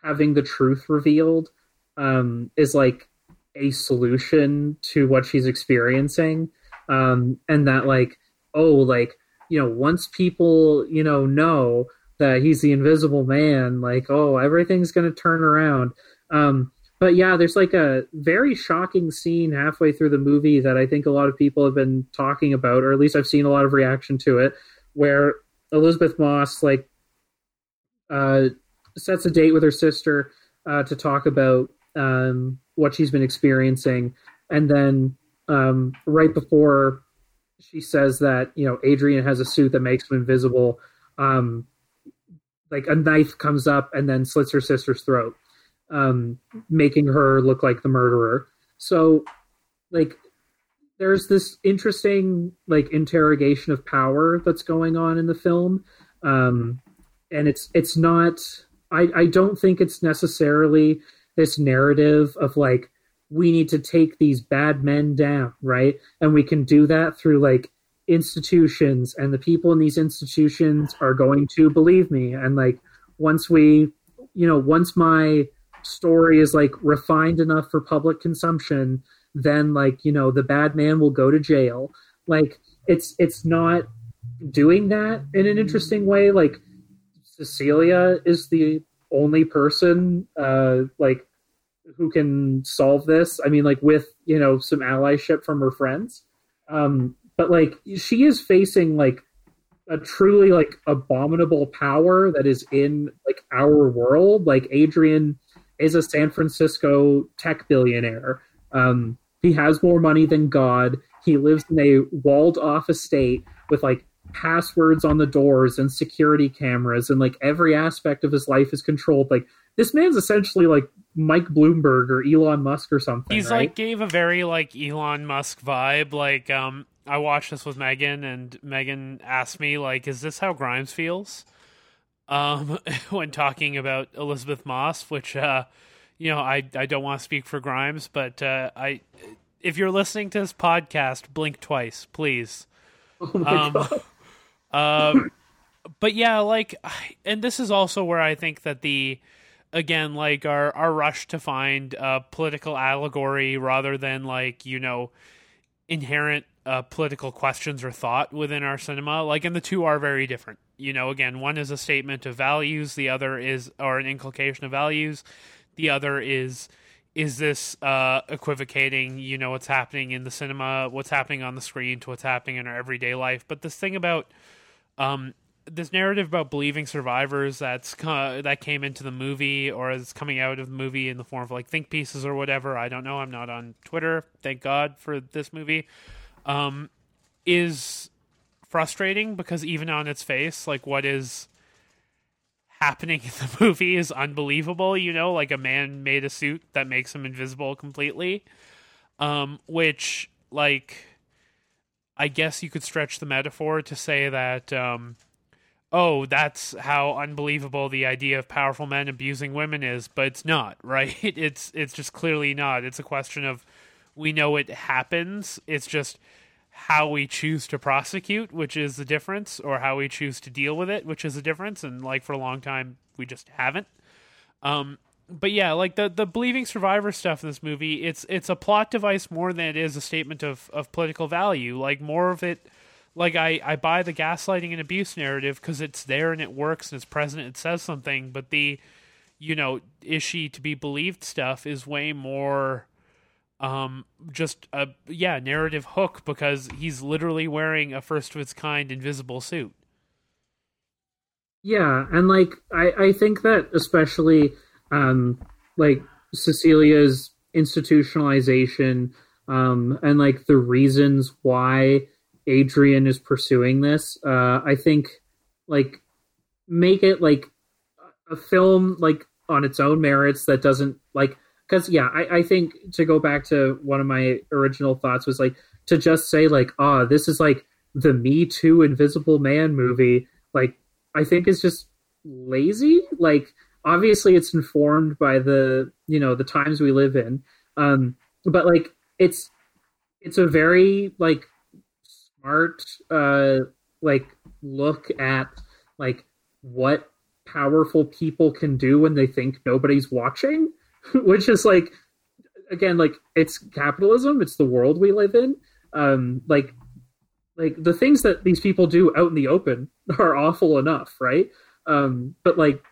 having the truth revealed um is like a solution to what she's experiencing um and that like oh like you know once people you know know that he's the invisible man like oh everything's going to turn around. Um but yeah there's like a very shocking scene halfway through the movie that i think a lot of people have been talking about or at least i've seen a lot of reaction to it where elisabeth Moss like uh, sets a date with her sister uh, to talk about um, what she's been experiencing, and then um, right before she says that you know Adrian has a suit that makes him invisible, um, like a knife comes up and then slits her sister's throat, um, making her look like the murderer. So, like there's this interesting like interrogation of power that's going on in the film um, and it's it's not I, I don't think it's necessarily this narrative of like we need to take these bad men down right and we can do that through like institutions and the people in these institutions are going to believe me. And like once we you know once my story is like refined enough for public consumption then like you know the bad man will go to jail. Like it's it's not doing that in an interesting way. Like cecilia is the only person uh like who can solve this. I mean like with you know some allyship from her friends. Um but like she is facing like a truly like abominable power that is in like our world. Like Adrian is a San Francisco tech billionaire. Um, he has more money than God. He lives in a walled off estate with like passwords on the doors and security cameras and like every aspect of his life is controlled. Like this man's essentially like Mike Bloomberg or Elon Musk or something.
He's
right?
like gave a very like Elon Musk vibe. Like um I watched this with Megan and Megan asked me like is this how Grimes feels? Um when talking about Elisabeth Moss, which uh you know, I I don't want to speak for Grimes, but uh I if you're listening to this podcast, blink twice, please.
Oh
Um, um, but yeah, like, and this is also where I think that the, again, like our our rush to find a political allegory rather than like you know, inherent uh, political questions or thought within our cinema, like, and the two are very different. You know, again, one is a statement of values, the other is or an inculcation of values, the other is is this uh, equivocating, you know, what's happening in the cinema, what's happening on the screen to what's happening in our everyday life. But this thing about um, this narrative about believing survivors that's uh, that came into the movie or is coming out of the movie in the form of like think pieces or whatever. I don't know. I'm not on Twitter. Thank God for this movie. Um, is frustrating because even on its face, like what is happening in the movie is unbelievable. You know, like a man made a suit that makes him invisible completely. Um, which like I guess you could stretch the metaphor to say that um oh, that's how unbelievable the idea of powerful men abusing women is, but it's not, right? It's it's just clearly not. It's a question of we know it happens. It's just how we choose to prosecute, which is the difference, or how we choose to deal with it, which is the difference. And like for a long time, we just haven't. Um, but yeah, like the the believing survivor stuff in this movie, it's it's a plot device more than it is a statement of of political value. Like more of it, like I I buy the gaslighting and abuse narrative because it's there and it works and it's present. And It says something, but the you know is she to be believed stuff is way more um just a yeah narrative hook because he's literally wearing a first of its kind invisible suit.
Yeah, and like I, I think that especially um like Cecilia's institutionalization um and like the reasons why Adrian is pursuing this, uh I think like make it like a film like on its own merits that doesn't like because yeah I, I think to go back to one of my original thoughts was like to just say like ah this is like the me too invisible man movie like i think is just lazy. Like obviously it's informed by the you know the times we live in um but like it's it's a very like smart uh like look at like what powerful people can do when they think nobody's watching which is like again like it's capitalism it's the world we live in. Um like like the things that these people do out in the open are awful enough right? Um but like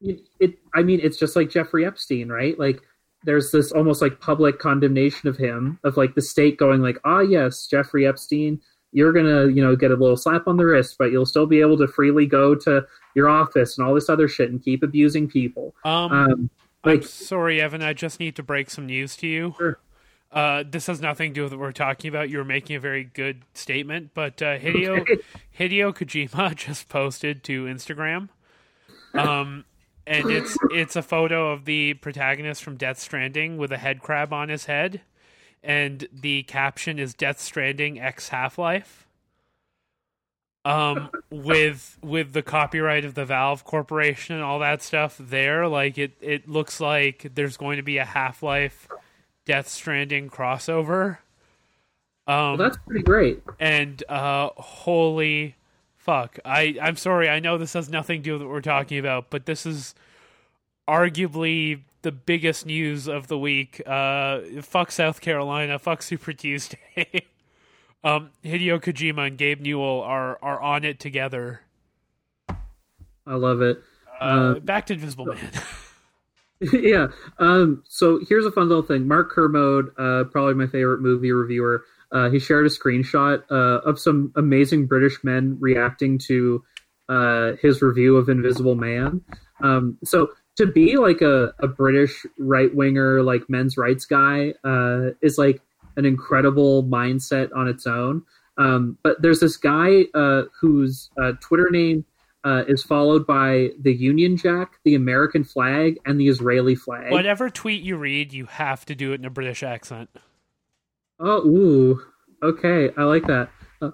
it, it i mean it's just like jeffrey epstein right? Like there's this almost like public condemnation of him of like the state going like ah yes jeffrey epstein you're gonna you know get a little slap on the wrist but you'll still be able to freely go to your office and all this other shit and keep abusing people.
Um,
um
i'm
like
sorry evan i just need to break some news to you
Sure.
uh, this has nothing to do with what we're talking about. You're making a very good statement, but uh, Hideo. Hideo Kojima just posted to Instagram, um, and it's it's a photo of the protagonist from Death Stranding with a head crab on his head, and the caption is Death Stranding X Half Life. Um, with with the copyright of the Valve Corporation and all that stuff there, like it it looks like there's going to be a Half Life Death Stranding crossover. Um,
well, that's pretty great.
and uh holy fuck. I i'm sorry i know this has nothing to do with what we're talking about but this is arguably the biggest news of the week. Uh fuck south carolina fuck super tuesday um hideo kojima and gabe newell are are on it together
i love it
uh,
Uh,
back to invisible man
yeah. Um, so here's a fun little thing. Mark Kermode, uh, probably my favorite movie reviewer, uh, he shared a screenshot uh, of some amazing British men reacting to uh, his review of Invisible Man. Um, so to be like a, a British right winger, like men's rights guy, uh, is like an incredible mindset on its own. Um, but there's this guy uh, whose uh, Twitter name uh, is followed by the Union Jack, the American flag, and the Israeli flag.
Whatever tweet you read, you have to do it in a British accent.
Oh, ooh, okay, I like that. Uh,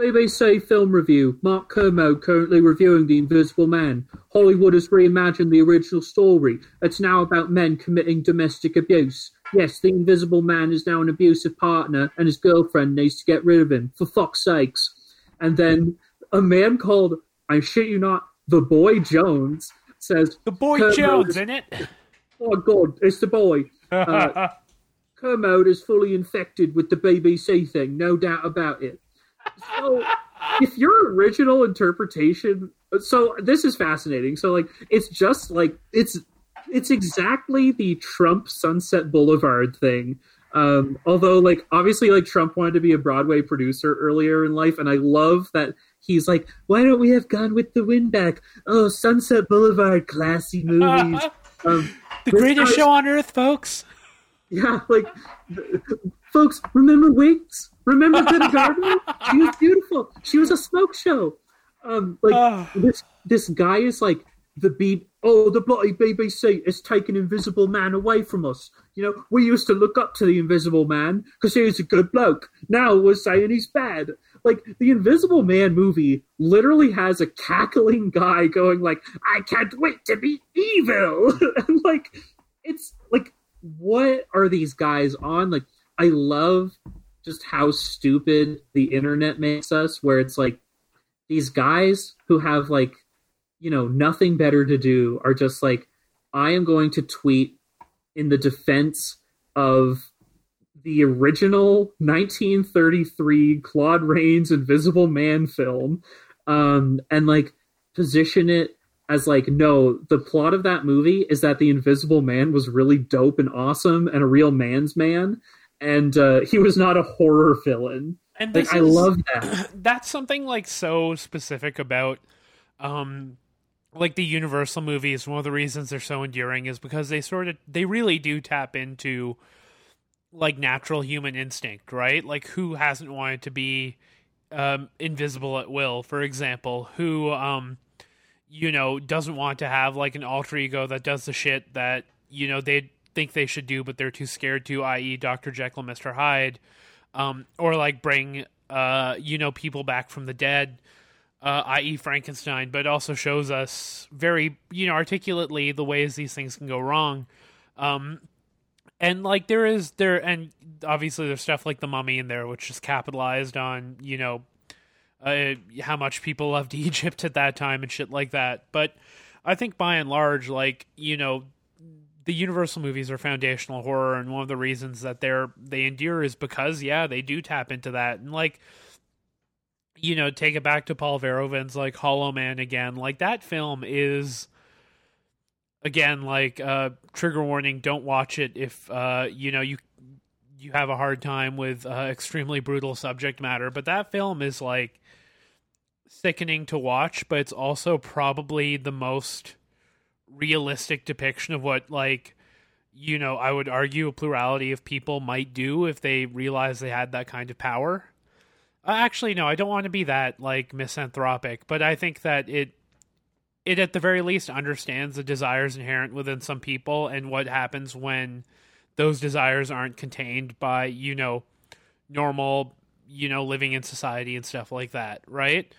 BBC Film Review. Mark Kermode currently reviewing The Invisible Man. Hollywood has reimagined the original story. It's now about men committing domestic abuse. Yes, the Invisible Man is now an abusive partner, and his girlfriend needs to get rid of him. For fuck's sakes! And then a man called I shit you not, the boy Jones says
the boy Jones, in it?
Oh God, it's the boy. Uh, Kermode is fully infected with the BBC thing, no doubt about it. So, if your original interpretation, so this is fascinating. So, like, it's just like it's it's exactly the Trump Sunset Boulevard thing. Um, although, like, obviously, like Trump wanted to be a Broadway producer earlier in life, and I love that he's like, "Why don't we have Gone with the Wind back? Oh, Sunset Boulevard, classy movies." um,
the greatest show on earth, folks.
Yeah, like, folks, remember Wings? Remember Greta Garbo? she was beautiful. She was a smoke show. Um, like this, this guy is like the B. Oh, the bloody BBC is taking Invisible Man away from us. You know, we used to look up to the Invisible Man because he was a good bloke. Now we're saying he's bad. Like the Invisible Man movie literally has a cackling guy going like, "I can't wait to be evil," and like it's like what are these guys on? Like, I love just how stupid the internet makes us, where it's like these guys who have like, you know, nothing better to do are just like, I am going to tweet in the defense of the original 1933 Claude Rains Invisible Man film, um, and like position it as like no the plot of that movie is that the invisible man was really dope and awesome and a real man's man and uh, he was not a horror villain. And like, is, i love that.
that's something like so specific about um like the universal movies one of the reasons they're so endearing is because they sort of they really do tap into like natural human instinct right like who hasn't wanted to be um invisible at will for example who um you know, doesn't want to have like an alter ego that does the shit that, you know, they think they should do, but they're too scared to, i.e., Dr. Jekyll, Mr. Hyde, um, or like bring, uh, you know, people back from the dead, uh, i.e., Frankenstein, but also shows us very, you know, articulately the ways these things can go wrong. Um, and like there is there, and obviously there's stuff like the Mummy in there, which is capitalized on, you know, uh, how much people loved Egypt at that time and shit like that. But I think by and large, like you know, the Universal movies are foundational horror, and one of the reasons that they're they endure is because yeah, they do tap into that and like. You know, take it back to Paul Verhoeven's like Hollow Man again. Like that film is again like uh trigger warning don't watch it if uh you know you you have a hard time with uh, extremely brutal subject matter but that film is like sickening to watch, but it's also probably the most realistic depiction of what like you know, I would argue a plurality of people might do if they realized they had that kind of power. Uh, actually, no, I don't want to be that like misanthropic, but I think that it it at the very least understands the desires inherent within some people and what happens when those desires aren't contained by, you know, normal, you know, living in society and stuff like that, right?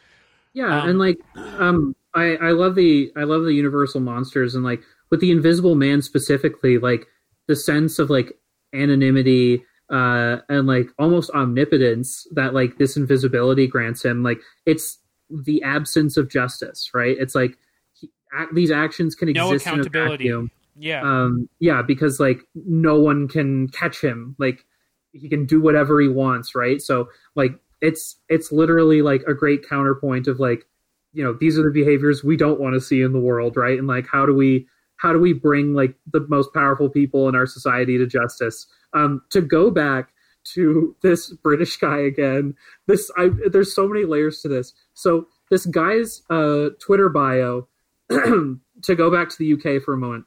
Yeah, um, and like um I I love the I love the universal monsters and like with the invisible man specifically like the sense of like anonymity uh and like almost omnipotence that like this invisibility grants him like it's the absence of justice, right? It's like he, these actions can
no
exist in a vacuum.
Yeah.
Um yeah, because like no one can catch him. Like he can do whatever he wants, right? So like it's it's literally like a great counterpoint of like you know these are the behaviors we don't want to see in the world right and like how do we how do we bring like the most powerful people in our society to justice um to go back to this British guy again. This I there's so many layers to this. So this guy's uh, Twitter bio to go back to the UK for a moment.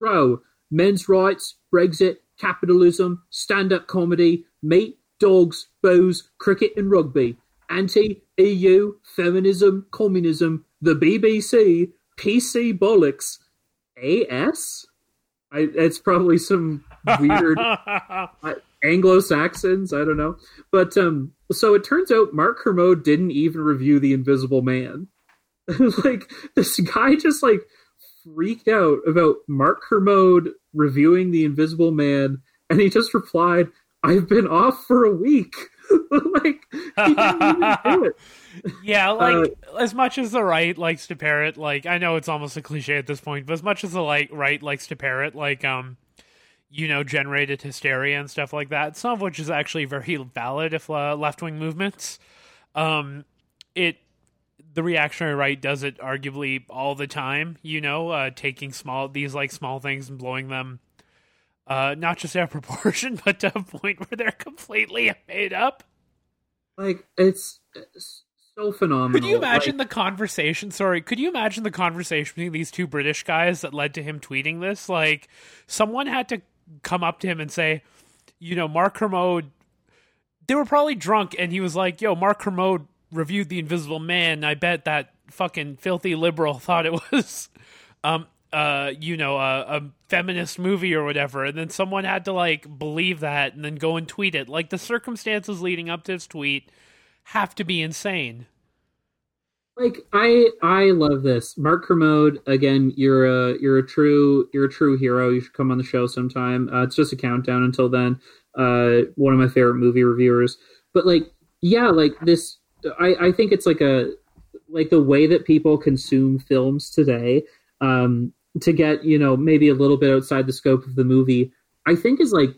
Pro men's rights, Brexit, capitalism, stand-up comedy, meat, dogs, booze, cricket, and rugby. Anti-EU, feminism, communism, the BBC, PC bollocks, AS. I, it's probably some weird Anglo Saxons. I don't know, but um, so it turns out Mark Kermode didn't even review The Invisible Man. like this guy just like freaked out about Mark Kermode reviewing The Invisible Man, and he just replied, "I've been off for a week." like he didn't even do it.
Yeah, like uh, as much as the right likes to parrot, like I know it's almost a cliche at this point, but as much as the like right likes to parrot, like um, you know, generated hysteria and stuff like that, some of which is actually very valid if uh, left wing movements. Um, it the reactionary right does it arguably all the time, you know, uh, taking small these like small things and blowing them uh, not just out of proportion, but to a point where they're completely made up.
Like it's, it's so phenomenal.
Could you imagine
like,
the conversation? Sorry, could you imagine the conversation between these two British guys that led to him tweeting this? Like, someone had to come up to him and say, you know, Mark Kermode. They were probably drunk, and he was like, "Yo, Mark Kermode reviewed The Invisible Man. I bet that fucking filthy liberal thought it was, um, uh, you know, a, a feminist movie or whatever." And then someone had to like believe that, and then go and tweet it. Like the circumstances leading up to his tweet have to be insane.
Like I, I love this. Mark Kermode again. You're a you're a true you're a true hero. You should come on the show sometime. Uh, it's just a countdown until then. Uh, one of my favorite movie reviewers. But like, yeah, like this I, I think it's like a like the way that people consume films today um, to get you know maybe a little bit outside the scope of the movie i think is like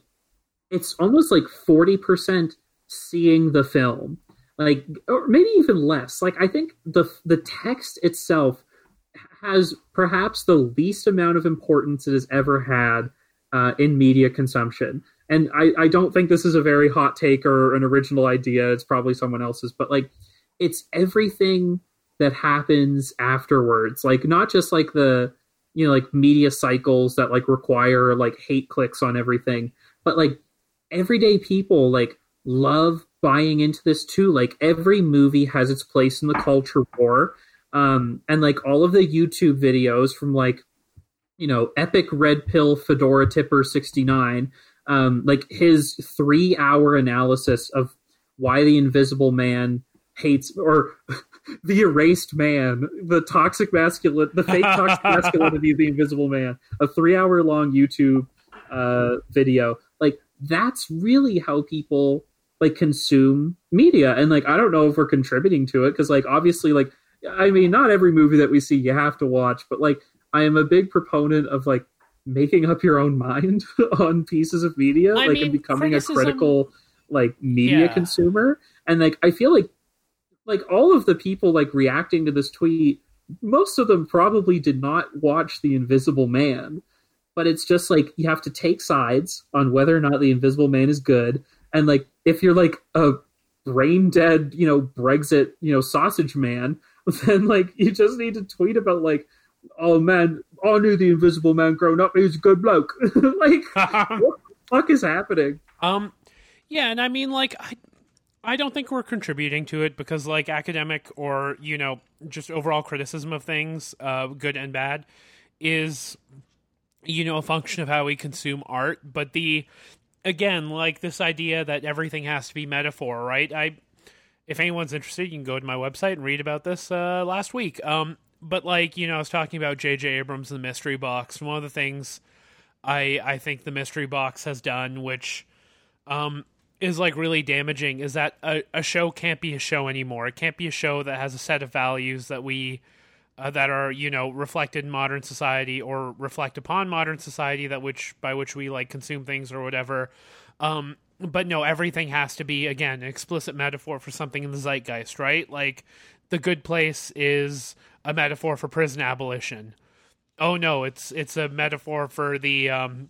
it's almost like 40% seeing the film like or maybe even less like i think the the text itself has perhaps the least amount of importance it has ever had uh, in media consumption and I, I don't think this is a very hot take or an original idea. It's probably someone else's, but like it's everything that happens afterwards. Like not just like the you know like media cycles that like require like hate clicks on everything, but like everyday people like love buying into this too. Like every movie has its place in the culture war. Um, and like all of the YouTube videos from like you know epic red pill fedora tipper 69 um, like his three hour analysis of why the invisible man hates or the erased man, the toxic masculine, the fake toxic masculinity the invisible man, a three hour long YouTube uh, video. Like that's really how people like consume media, and like I don't know if we're contributing to it because like obviously like I mean not every movie that we see you have to watch, but like I am a big proponent of like making up your own mind on pieces of media, I like mean, and becoming criticism... a critical like media yeah. consumer. And like I feel like like all of the people like reacting to this tweet, most of them probably did not watch The Invisible Man. But it's just like you have to take sides on whether or not The Invisible Man is good. And like if you're like a brain dead, you know, Brexit, you know, sausage man, then like you just need to tweet about like oh man, I knew the Invisible Man growing up. He was a good bloke. like, what the fuck is happening?
Um, yeah, and I mean, like, I, I don't think we're contributing to it because, like, academic or you know, just overall criticism of things, uh, good and bad, is you know a function of how we consume art. But the again, like this idea that everything has to be metaphor, right? I if anyone's interested, you can go to my website and read about this uh, last week. Um, but like you know, I was talking about J.J. Abrams and the Mystery Box. One of the things I I think the Mystery Box has done, which um, is like really damaging, is that a, a show can't be a show anymore. It can't be a show that has a set of values that we uh, that are you know reflected in modern society or reflect upon modern society that which by which we like consume things or whatever. Um, but no, everything has to be again an explicit metaphor for something in the zeitgeist, right? Like the good place is a metaphor for prison abolition. Oh no, it's it's a metaphor for the um,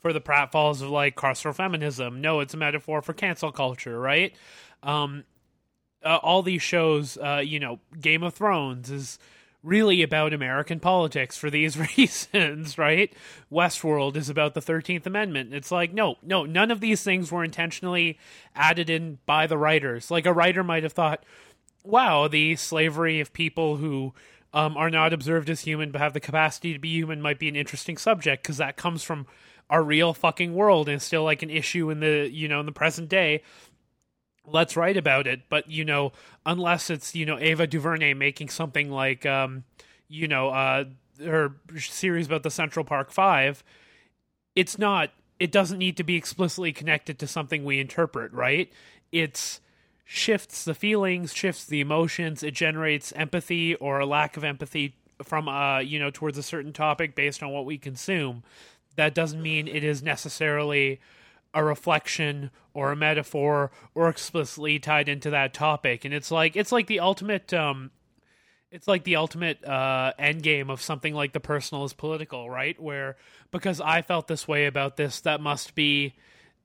for the pratfalls of like carceral feminism. No, it's a metaphor for cancel culture, right? Um, uh, all these shows, uh, you know, Game of Thrones is really about American politics for these reasons, right? Westworld is about the 13th Amendment. It's like, no, no, none of these things were intentionally added in by the writers. Like a writer might have thought, wow, the slavery of people who um, are not observed as human but have the capacity to be human might be an interesting subject because that comes from our real fucking world and still like an issue in the you know in the present day let's write about it. But you know unless it's you know ava duvernay making something like um you know uh her series about the central park five it's not it doesn't need to be explicitly connected to something we interpret right? It's shifts the feelings shifts the emotions it generates empathy or a lack of empathy from uh you know towards a certain topic based on what we consume that doesn't mean it is necessarily a reflection or a metaphor or explicitly tied into that topic. And it's like it's like the ultimate um it's like the ultimate uh end game of something like the personal is political right? Where because i felt this way about this that must be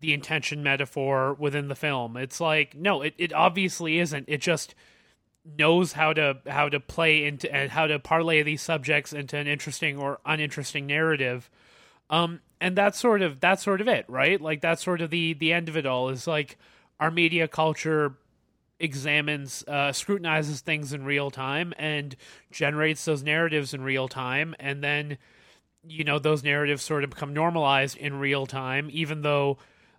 the intention metaphor within the film. It's like no it, it obviously isn't. It just knows how to how to play into and how to parlay these subjects into an interesting or uninteresting narrative um, and that's sort of that's sort of it, right? Like that's sort of the the end of it all is like our media culture examines uh, scrutinizes things in real time and generates those narratives in real time. And then you know those narratives sort of become normalized in real time even though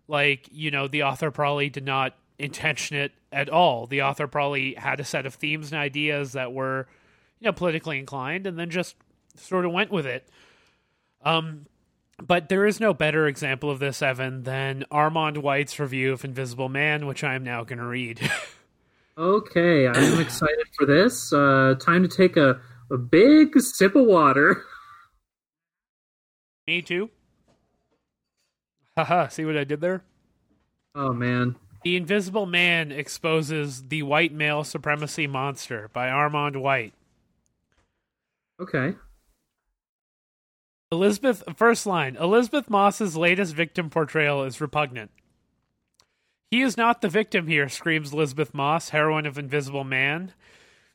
like you know the author probably did not intention it at all. The author probably had a set of themes and ideas that were you know politically inclined and then just sort of went with it. Um but there is no better example of this, Evan, than Armond White's review of Invisible Man, which I am now going to read.
okay, I'm excited for this. Uh, time to take a, a big sip of water.
Me too. Haha, see what I did there?
Oh, man.
The Invisible Man exposes the white male supremacy monster by Armond White.
Okay.
Elisabeth, first line Elisabeth Moss's latest victim portrayal is repugnant. He is not the victim here, screams Elisabeth Moss, heroine of Invisible Man.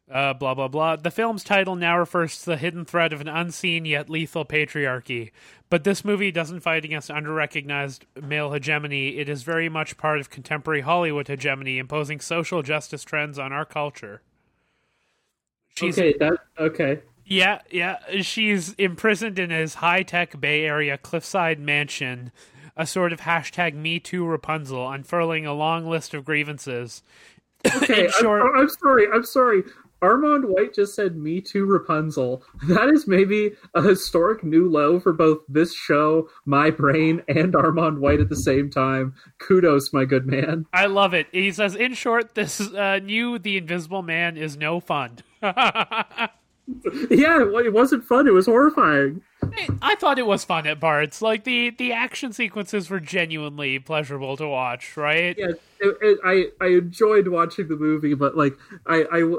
Uh, blah, blah, blah. The film's title now refers to the hidden threat of an unseen yet lethal patriarchy. But this movie doesn't fight against underrecognized male hegemony. It is very much part of contemporary Hollywood hegemony, imposing social justice trends on our culture.
She's, okay, that okay.
Yeah, yeah. She's imprisoned in his high tech Bay Area cliffside mansion, a sort of hashtag Me Too Rapunzel, unfurling a long list of grievances.
Okay, short... I'm, I'm, sorry. I'm sorry. Armond White just said Me Too Rapunzel. That is maybe a historic new low for both this show, my brain, and Armond White at the same time. Kudos, my good man.
I love it. He says, in short, this uh, new The Invisible Man is no fun.
yeah, it wasn't fun. It was horrifying.
I thought it was fun at parts. Like the the action sequences were genuinely pleasurable to watch. Right?
Yeah, it, it, I I enjoyed watching the movie, but like I I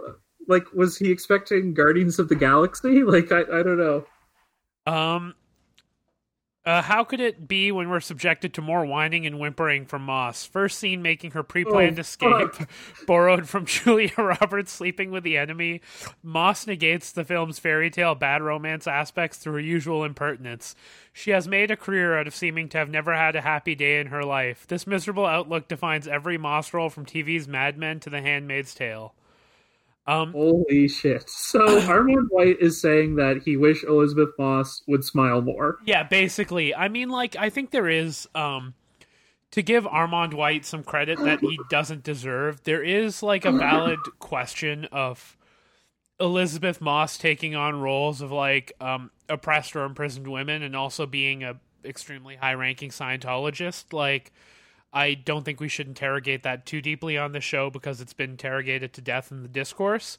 like was he expecting Guardians of the Galaxy? Like I I don't know.
Um, uh, how could it be when we're subjected to more whining and whimpering from Moss? First scene making her pre-planned oh, escape, borrowed from Julia Roberts sleeping with the enemy. Moss negates the film's fairy tale bad romance aspects through her usual impertinence. She has made a career out of seeming to have never had a happy day in her life. This miserable outlook defines every Moss role from TV's Mad Men to The Handmaid's Tale.
Um, Holy shit! So Armond White is saying that he wish Elisabeth Moss would smile more.
Yeah, basically. I mean, like, I think there is um, to give Armond White some credit that he doesn't deserve. There is like a valid question of Elisabeth Moss taking on roles of like um, oppressed or imprisoned women, and also being a extremely high-ranking Scientologist. Like I don't think we should interrogate that too deeply on the show because it's been interrogated to death in the discourse.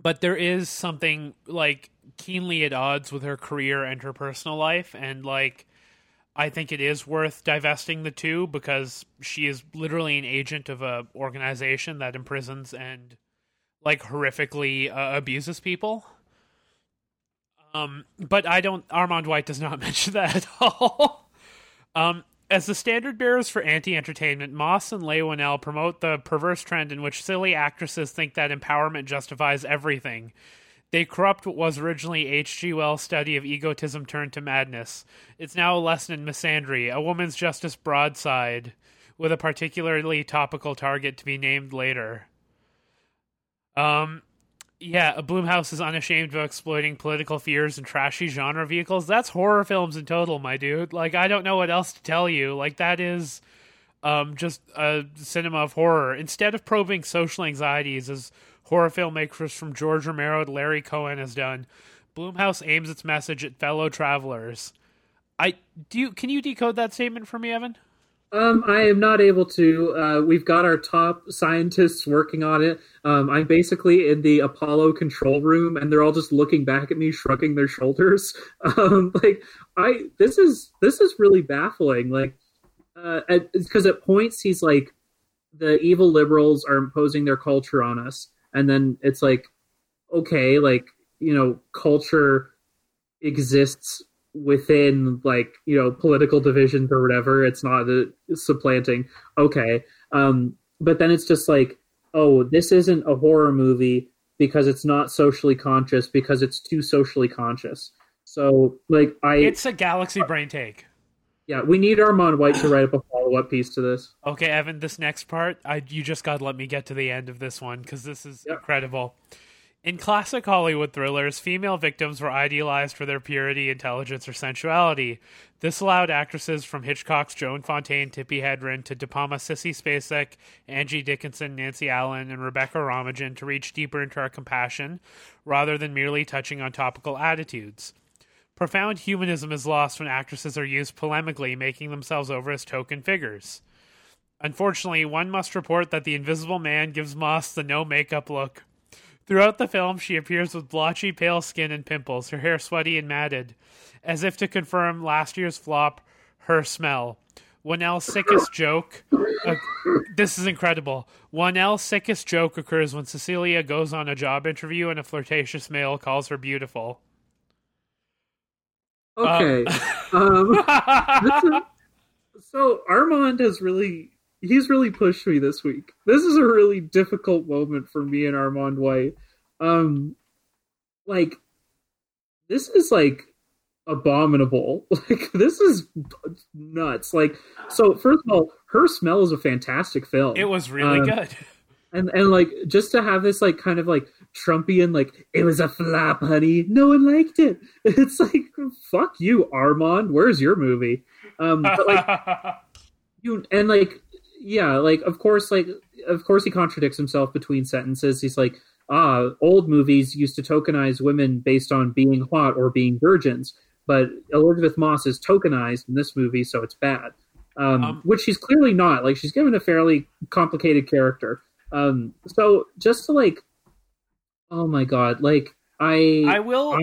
But there is something like keenly at odds with her career and her personal life, and like I think it is worth divesting the two because she is literally an agent of a organization that imprisons and like horrifically uh, abuses people. Um, but I don't. Armond White does not mention that at all. Um, as the standard bearers for anti entertainment, Moss and Leigh Whannell promote the perverse trend in which silly actresses think that empowerment justifies everything. They corrupt what was originally H.G. Wells' study of egotism turned to madness. It's now a lesson in misandry, a woman's justice broadside, with a particularly topical target to be named later. Um, yeah, Blumhouse is unashamed of exploiting political fears and trashy genre vehicles. That's horror films in total, my dude. Like, I don't know what else to tell you. Like, that is um, just a cinema of horror. Instead of probing social anxieties, as horror filmmakers from George Romero to Larry Cohen has done, Blumhouse aims its message at fellow travelers. I do. You, can you decode that statement for me, Evan?
Um, I am not able to. Uh, we've got our top scientists working on it. Um, I'm basically in the Apollo control room, and they're all just looking back at me, shrugging their shoulders. Um, like I, this is this is really baffling. Like, because uh, at, at points he's like, the evil liberals are imposing their culture on us, and then it's like, okay, like you know, culture exists within like you know political divisions or whatever it's not a, supplanting. Okay um but then it's just like oh this isn't a horror movie because it's not socially conscious because it's too socially conscious. So like i
it's a galaxy brain take.
Yeah we need armond white to write up a follow-up piece to this.
Okay evan this next part i you just gotta let me get to the end of this one because this is yep. incredible in classic Hollywood thrillers, female victims were idealized for their purity, intelligence, or sensuality. This allowed actresses from Hitchcock's Joan Fontaine, Tippi Hedren, to De Palma Sissy Spacek, Angie Dickinson, Nancy Allen, and Rebecca Romijn to reach deeper into our compassion, rather than merely touching on topical attitudes. Profound humanism is lost when actresses are used polemically, making themselves over as token figures. Unfortunately, one must report that the Invisible Man gives Moss the no makeup look. Throughout the film, she appears with blotchy, pale skin and pimples, her hair sweaty and matted, as if to confirm last year's flop, her smell. Whannell's sickest joke. Uh, this is incredible. Whannell's sickest joke occurs when Cecilia goes on a job interview and a flirtatious male calls her beautiful.
Okay. Uh, um, so Armond has really he's really pushed me this week. This is a really difficult moment for me and Armond White. Um, like this is like abominable. Like this is nuts. Like so, first of all, her smell is a fantastic film.
It was really um, good.
And and like just to have this like kind of like Trumpian like it was a flop, honey. No one liked it. It's like fuck you, Armond. Where's your movie? Um, but like you and like yeah, like of course, like of course he contradicts himself between sentences. He's like, ah, old movies used to tokenize women based on being hot or being virgins, but Elisabeth Moss is tokenized in this movie, so it's bad. Um, um, which she's clearly not. Like she's given a fairly complicated character. Um, so just to like, oh my god, like I
I will.
I,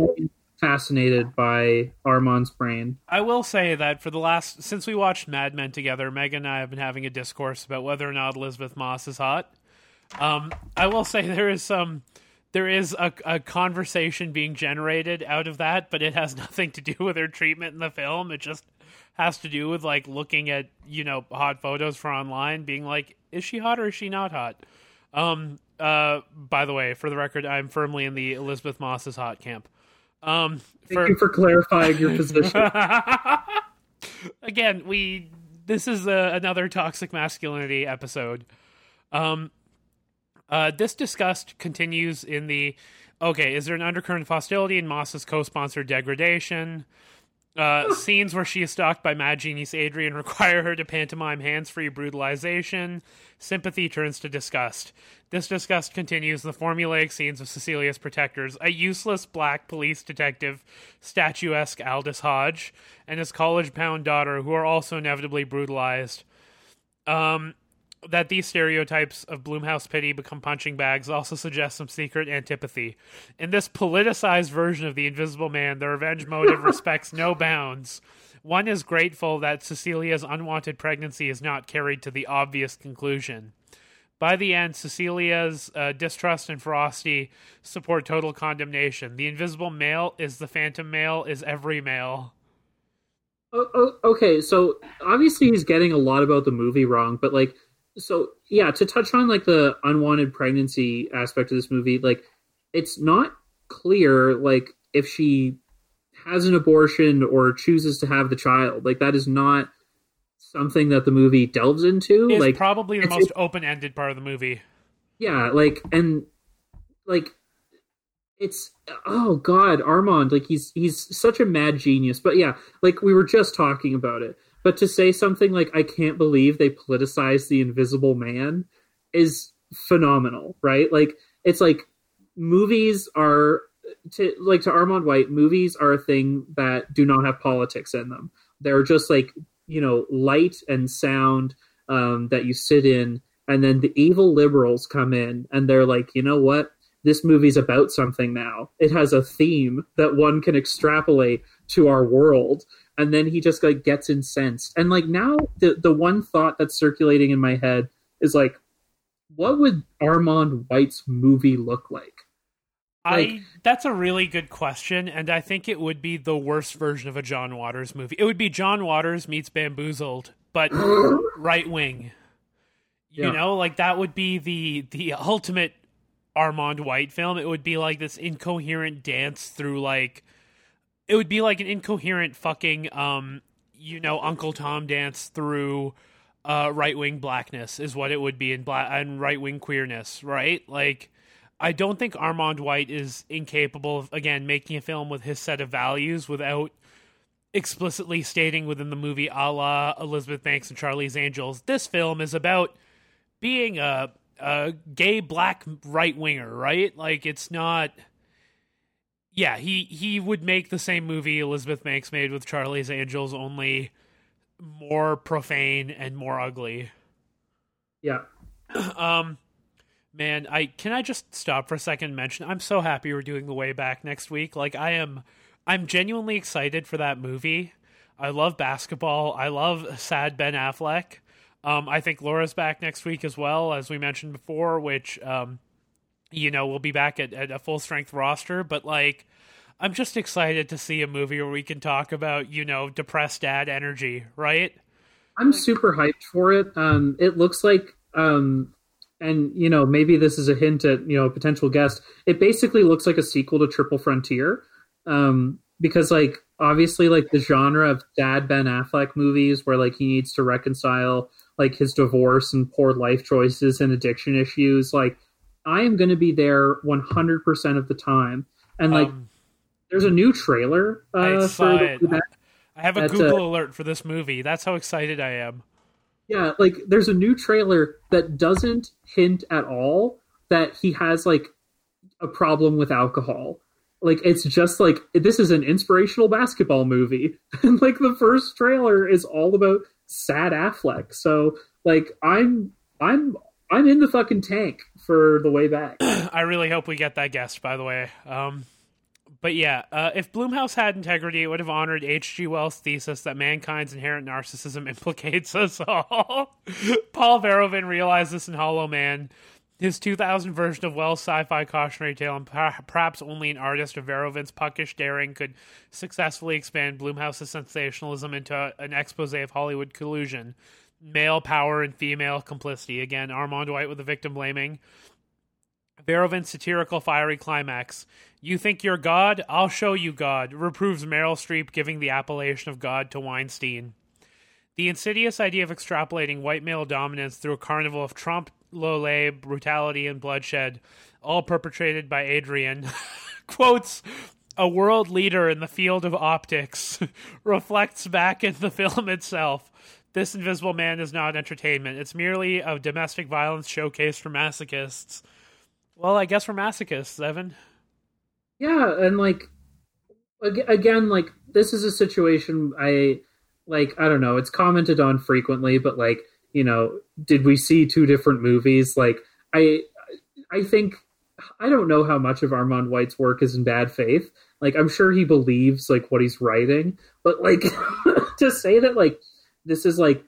fascinated by Armond's brain.
I will say that for the last since we watched Mad Men together, Megan and I have been having a discourse about whether or not Elisabeth Moss is hot. Um, I will say there is some there is a, a conversation being generated out of that, but it has nothing to do with her treatment in the film. It just has to do with like looking at you know hot photos for online, being like, is she hot or is she not hot? Um, uh, by the way, for the record, I'm firmly in the Elisabeth Moss is hot camp. Um,
Thank for... you for clarifying your position.
Again, we this is a, another toxic masculinity episode. Um, uh, this disgust continues in the okay. Is there an undercurrent of hostility in Moss's co-sponsored degradation? Uh, scenes where she is stalked by mad genius Adrian require her to pantomime hands-free brutalization. Sympathy turns to disgust. This disgust continues the formulaic scenes of Cecilia's protectors, a useless black police detective, statuesque Aldis Hodge, and his college-bound daughter, who are also inevitably brutalized. Um, that these stereotypes of Blumhouse pity become punching bags also suggests some secret antipathy. In this politicized version of the Invisible Man, the revenge motive respects no bounds. One is grateful that Cecilia's unwanted pregnancy is not carried to the obvious conclusion. By the end, Cecilia's uh, distrust and Frosty support total condemnation. The invisible male is the phantom male is every male.
Oh, oh, okay, so obviously he's getting a lot about the movie wrong, but like, so yeah, to touch on like the unwanted pregnancy aspect of this movie, like, it's not clear like if she has an abortion or chooses to have the child. Like, that is not something that the movie delves into.
It's
like,
probably the most open-ended part of the movie.
yeah, like, and like, it's oh god, Armond, like he's he's such a mad genius. But yeah, like we were just talking about it. But to say something like I can't believe they politicized the Invisible Man is phenomenal, right? Like it's like movies are to like to Armond White, movies are a thing that do not have politics in them. They're just like, you know, light and sound um, that you sit in, and then the evil liberals come in and they're like, you know what? This movie's about something now. It has a theme that one can extrapolate to our world. And then he just like gets incensed. And like now the the one thought that's circulating in my head is like, what would Armond White's movie look like?
I that's a really good question, and I think it would be the worst version of a John Waters movie. It would be John Waters meets Bamboozled, but right wing. You
Yeah.
know, like that would be the the ultimate Armond White film. It would be like this incoherent dance through like it would be like an incoherent fucking um you know Uncle Tom dance through uh right wing blackness is what it would be in black and right wing queerness, right? Like I don't think Armond White is incapable of again making a film with his set of values without explicitly stating within the movie a la Elizabeth Banks and Charlie's Angels, this film is about being a a gay black right winger, right? Like it's not Yeah, he he would make the same movie Elizabeth Banks made with Charlie's Angels only more profane and more ugly.
Yeah.
Um man, I can I just stop for a second and mention I'm so happy we're doing the way back next week. Like I am I'm genuinely excited for that movie. I love basketball. I love sad Ben Affleck. Um I think Laura's back next week as well, as we mentioned before, which um you know, we'll be back at, at a full strength roster, but like I'm just excited to see a movie where we can talk about, you know, depressed dad energy, right?
I'm super hyped for it. Um, it looks like, um, and you know, maybe this is a hint at you know a potential guest. It basically looks like a sequel to Triple Frontier, um, because like obviously like the genre of dad Ben Affleck movies where like he needs to reconcile like his divorce and poor life choices and addiction issues. Like I am going to be there 100 percent of the time, and like
Um,
there's a new trailer uh,
I saw
for
it. I have a
That's
Google alert for this movie. That's how excited I am.
Yeah, like there's a new trailer that doesn't hint at all that he has like a problem with alcohol. Like it's just like this is an inspirational basketball movie. And like the first trailer is all about sad Affleck. So like I'm I'm I'm in the fucking tank for the way back.
I really hope we get that guest, by the way. Um, but yeah, uh, if Blumhouse had integrity, it would have honored H.G. Wells' thesis that mankind's inherent narcissism implicates us all. Paul Verhoeven realized this in Hollow Man. His 2000 version of Wells' sci-fi cautionary tale, and perhaps only an artist of Verhoeven's puckish daring could successfully expand Blumhouse's sensationalism into an expose of Hollywood collusion, male power and female complicity. Again, Armand White with the victim blaming. Verhoeven's satirical fiery climax. You think you're God? I'll show you God, reproves Meryl Streep giving the appellation of God to Weinstein. The insidious idea of extrapolating white male dominance through a carnival of Trump, Lole, brutality, and bloodshed, all perpetrated by Adrian, quotes, a world leader in the field of optics, reflects back in the film itself. This Invisible Man is not entertainment. It's merely a domestic violence showcase for masochists. Well, I guess we're masochists, Evan.
Yeah, and like again, like this is a situation I like. I don't know. It's commented on frequently, but like you know, did we see two different movies? Like I, I think I don't know how much of Armond White's work is in bad faith. Like I'm sure he believes like what he's writing, but like to say that like this is like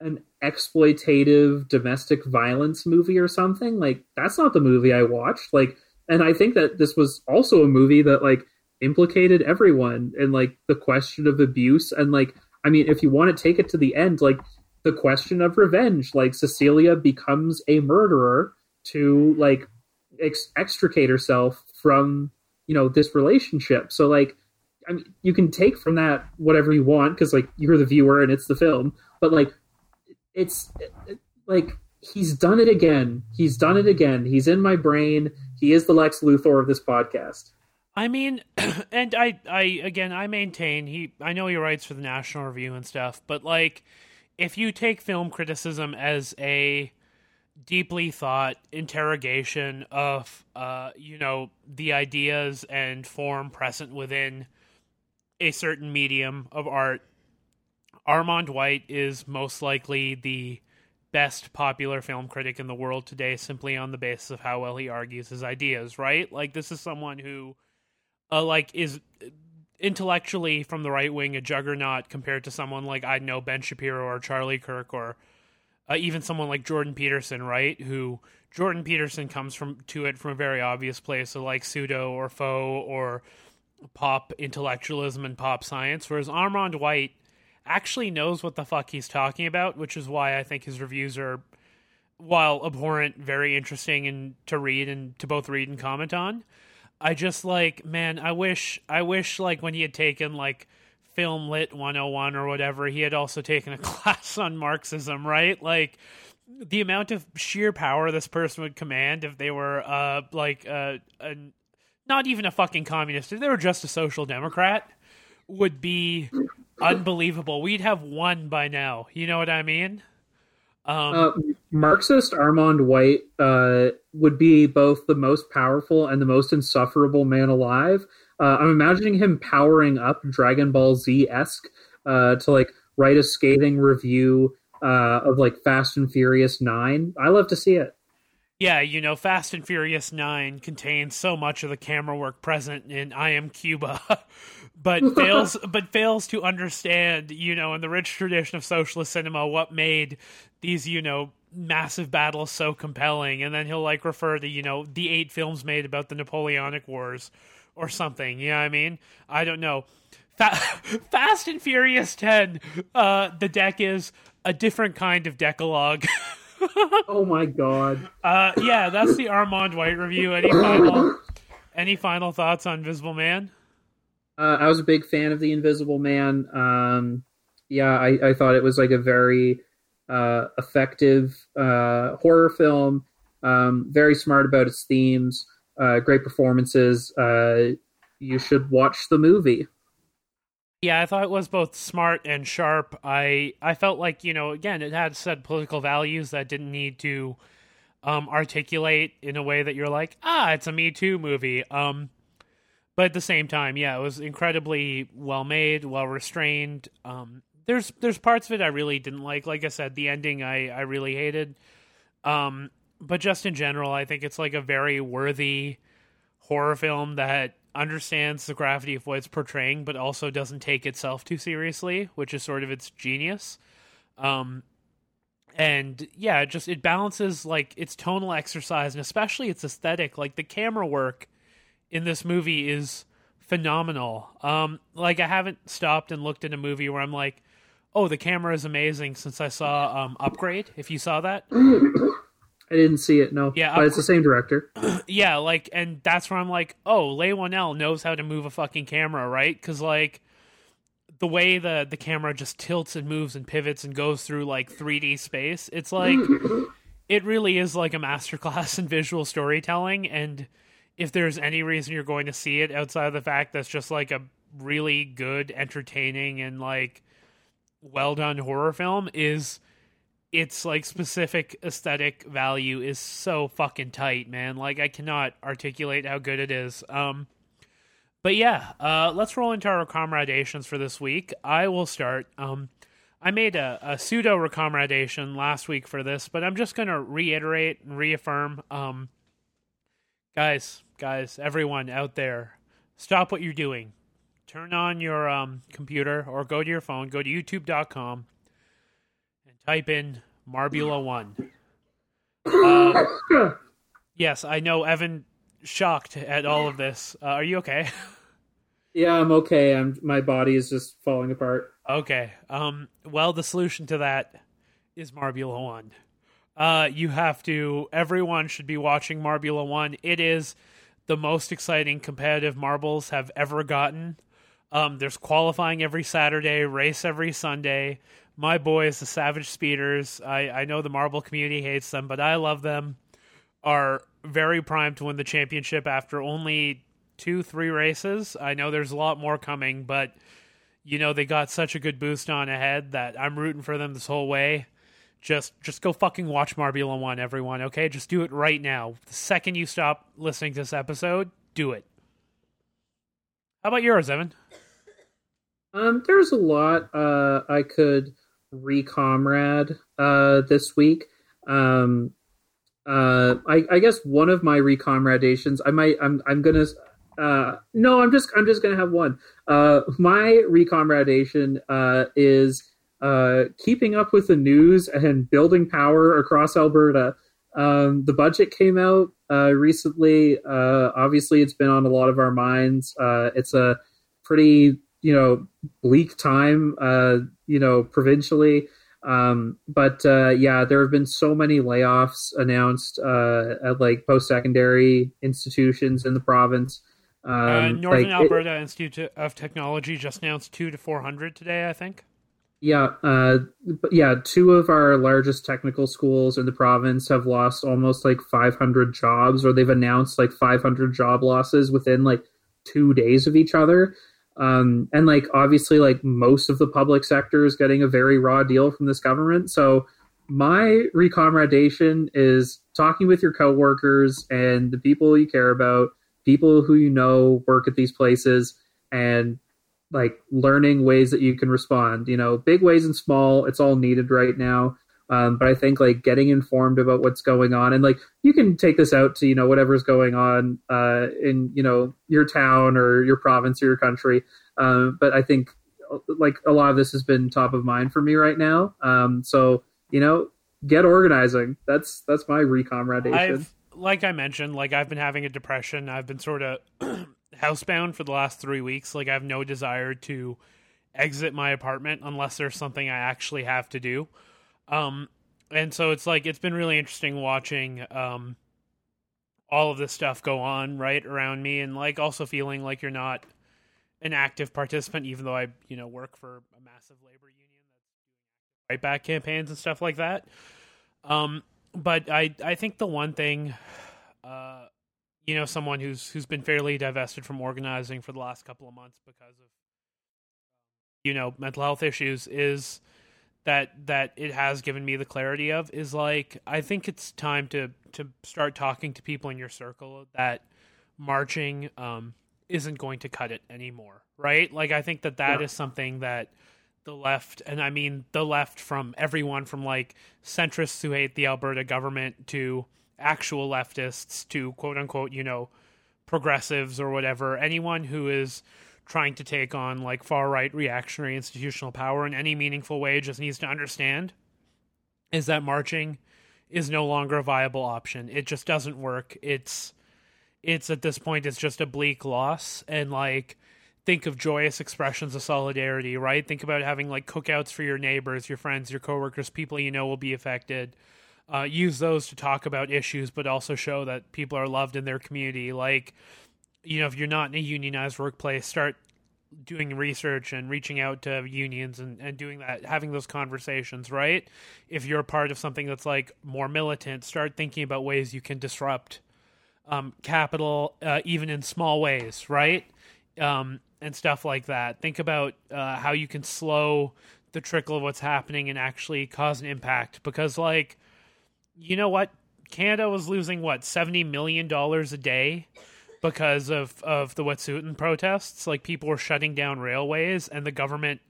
an exploitative domestic violence movie or something like that's not the movie i watched like and i think that this was also a movie that like implicated everyone in like the question of abuse and like I mean, if you want to take it to the end, like the question of revenge, like Cecilia becomes a murderer to like ex- extricate herself from you know this relationship. So like, I mean, you can take from that whatever you want because like you're the viewer and it's the film, but like it's like he's done it again. He's done it again. He's in my brain. He is the Lex Luthor of this podcast.
I mean, and I, I again, I maintain he. I know he writes for the National Review and stuff, but like, if you take film criticism as a deeply thought interrogation of, uh, you know, the ideas and form present within a certain medium of art, Armond White is most likely the best popular film critic in the world today simply on the basis of how well he argues his ideas, right? Like this is someone who uh, like is intellectually from the right wing a juggernaut compared to someone like I know Ben Shapiro or Charlie Kirk or uh, even someone like Jordan Peterson, right? Who Jordan Peterson comes from to it from a very obvious place, so like pseudo or faux or pop intellectualism and pop science, whereas Armond White actually knows what the fuck he's talking about, which is why I think his reviews are, while abhorrent, very interesting and to read and to both read and comment on. I just like, man, I wish, I wish like when he had taken like film lit 101 or whatever, he had also taken a class on Marxism, right? Like the amount of sheer power this person would command if they were uh like uh, a, not even a fucking communist, if they were just a social democrat would be unbelievable. We'd have won by now. You know what I mean?
Um, uh, Marxist Armond White uh, would be both the most powerful and the most insufferable man alive. Uh, I'm imagining him powering up Dragon Ball Z esque uh, to like write a scathing review uh, of like Fast and Furious Nine. I love to see it.
Yeah, you know, Fast and Furious 9 contains so much of the camera work present in I Am Cuba, but fails but fails to understand, you know, in the rich tradition of socialist cinema what made these, you know, massive battles so compelling and then he'll like refer to, you know, the eight films made about the Napoleonic Wars or something, you know what I mean? I don't know. Fa- Fast and Furious 10 uh the deck is a different kind of decalogue.
oh my god.
Uh, yeah, that's the Armond White review. Any final, any final thoughts on Invisible Man?
Uh, I was a big fan of the Invisible Man. Um, yeah, I, I, thought it was like a very uh, effective uh, horror film. Um, very smart about its themes. Uh, great performances. Uh, you should watch the movie.
Yeah, I thought it was both smart and sharp. I I felt like you know again it had said political values that didn't need to um, articulate in a way that you're like ah it's a Me Too movie. Um, but at the same time, yeah, it was incredibly well made, well restrained. Um, there's there's parts of it I really didn't like. Like I said, the ending I I really hated. Um, but just in general, I think it's like a very worthy horror film that understands the gravity of what it's portraying, but also doesn't take itself too seriously, which is sort of its genius. Um, and yeah, it just it balances like its tonal exercise and especially its aesthetic. Like the camera work in this movie is phenomenal. Um, like I haven't stopped and looked at a movie where I'm like, oh, the camera is amazing since I saw um, Upgrade. If you saw that.
I didn't see it. No. Yeah, but it's the same director.
yeah, like, and that's where I'm like, oh, Leigh Whannell knows how to move a fucking camera, right? Because like the way the the camera just tilts and moves and pivots and goes through like 3D space, it's like it really is like a masterclass in visual storytelling. And if there's any reason you're going to see it outside of the fact that's just like a really good, entertaining, and like well done horror film, is its like specific aesthetic value is so fucking tight, man. Like I cannot articulate how good it is. Um but yeah, uh let's roll into our recommendations for this week. I will start. Um I made a, a pseudo recommendation last week for this, but I'm just gonna reiterate and reaffirm. Um guys, guys, everyone out there, stop what you're doing. Turn on your um computer or go to your phone, go to youtube.com type in Marbula One. Uh, yes, I know Evan shocked at all of this. Uh, are you okay?
Yeah, I'm okay. I'm my body is just falling apart.
Okay. Um. Well, the solution to that is Marbula One. Uh, you have to. Everyone should be watching Marbula One. It is the most exciting competitive marbles have ever gotten. Um, there's qualifying every Saturday, race every Sunday. My boys, the Savage Speeders, I, I know the marble community hates them, but I love them, are very primed to win the championship after only two, three races. I know there's a lot more coming, but you know they got such a good boost on ahead that I'm rooting for them this whole way. Just just go fucking watch Marbula One, everyone. Okay, just do it right now. The second you stop listening to this episode, do it. How about yours, Evan?
Um, there's a lot uh, I could recomrade uh, this week. Um, uh, I, I guess one of my recomradations, I might, I'm, I'm gonna, uh, no, I'm just, I'm just gonna have one. Uh, my recomradation uh, is uh, keeping up with the news and building power across Alberta. Um, the budget came out uh, recently. Uh, obviously, it's been on a lot of our minds. Uh, it's a pretty, you know, bleak time, uh, you know, provincially. Um, but uh, yeah, there have been so many layoffs announced uh, at like post-secondary institutions in the province. Um,
Northern like Alberta it, Institute of Technology just announced two to four hundred today. I think.
Yeah, uh, yeah. Two of our largest technical schools in the province have lost almost like 500 jobs, or they've announced like 500 job losses within like two days of each other. Um, and like obviously, like most of the public sector is getting a very raw deal from this government. So my recomradation is talking with your coworkers and the people you care about, people who you know work at these places, and like learning ways that you can respond. You know, big ways and small, it's all needed right now. Um, but I think like getting informed about what's going on and like you can take this out to you know whatever's going on uh, in you know your town or your province or your country. Um, but I think like a lot of this has been top of mind for me right now. Um, so you know, get organizing. That's that's my recomradation.
I've, like I mentioned, like I've been having a depression. I've been sort of housebound for the last three weeks. Like I have no desire to exit my apartment unless there's something I actually have to do. Um, and so it's like it's been really interesting watching um, all of this stuff go on right around me, and like also feeling like you're not an active participant, even though I you know work for a massive labor union that's doing right back campaigns and stuff like that. Um, but I I think the one thing. Uh, you know someone who's who's been fairly divested from organizing for the last couple of months because of you know mental health issues is that that it has given me the clarity of is like I think it's time to to start talking to people in your circle that marching um isn't going to cut it anymore right like I think that that yeah. is something that the left and I mean the left from everyone from like centrists who hate the Alberta government to actual leftists to quote unquote, you know, progressives or whatever, anyone who is trying to take on like far right reactionary institutional power in any meaningful way just needs to understand is that marching is no longer a viable option. It just doesn't work. It's it's at this point it's just a bleak loss and like think of joyous expressions of solidarity, right? Think about having like cookouts for your neighbors, your friends, your coworkers, people you know will be affected uh, use those to talk about issues, but also show that people are loved in their community. Like, you know, if you're not in a unionized workplace, start doing research and reaching out to unions and, and doing that, having those conversations, right? If you're a part of something that's like more militant, start thinking about ways you can disrupt um, capital, uh, even in small ways, right? Um, and stuff like that. Think about uh, how you can slow the trickle of what's happening and actually cause an impact because, like, you know what? Canada was losing what seventy million dollars a day because of of the Wet'suwet'en protests. Like people were shutting down railways, and the government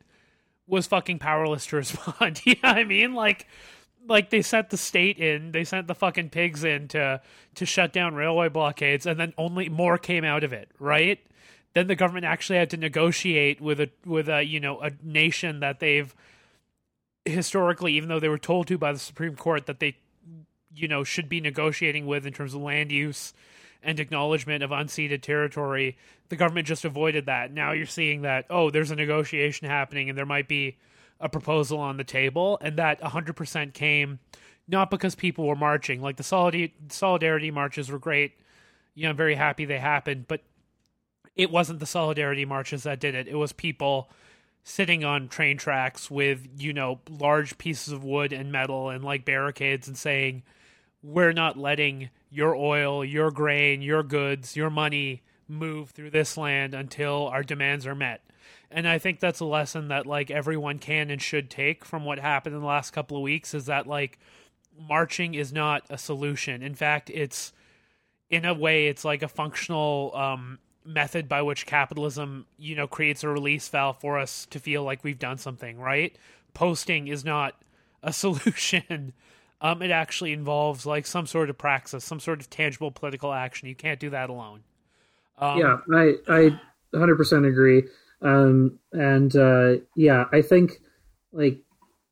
was fucking powerless to respond. you know what I mean? Like like they sent the state in, they sent the fucking pigs in to to shut down railway blockades, and then only more came out of it, right? Then the government actually had to negotiate with a with a you know a nation that they've historically, even though they were told to by the Supreme Court that they you know should be negotiating with in terms of land use and acknowledgement of unceded territory, the government just avoided that. Now you're seeing that, oh, there's a negotiation happening and there might be a proposal on the table. And that 100% came not because people were marching. Like the solidarity, solidarity marches were great. You know, I'm very happy they happened, but it wasn't the solidarity marches that did it. It was people sitting on train tracks with, you know, large pieces of wood and metal and like barricades and saying, we're not letting your oil, your grain, your goods, your money move through this land until our demands are met. And I think that's a lesson that like everyone can and should take from what happened in the last couple of weeks is that like marching is not a solution. In fact, it's in a way it's like a functional um, method by which capitalism, you know, creates a release valve for us to feel like we've done something, right? Posting is not a solution. Um, it actually involves like some sort of praxis, some sort of tangible political action. You can't do that alone.
Um, yeah, I I 100% agree. Um, and uh, yeah, I think like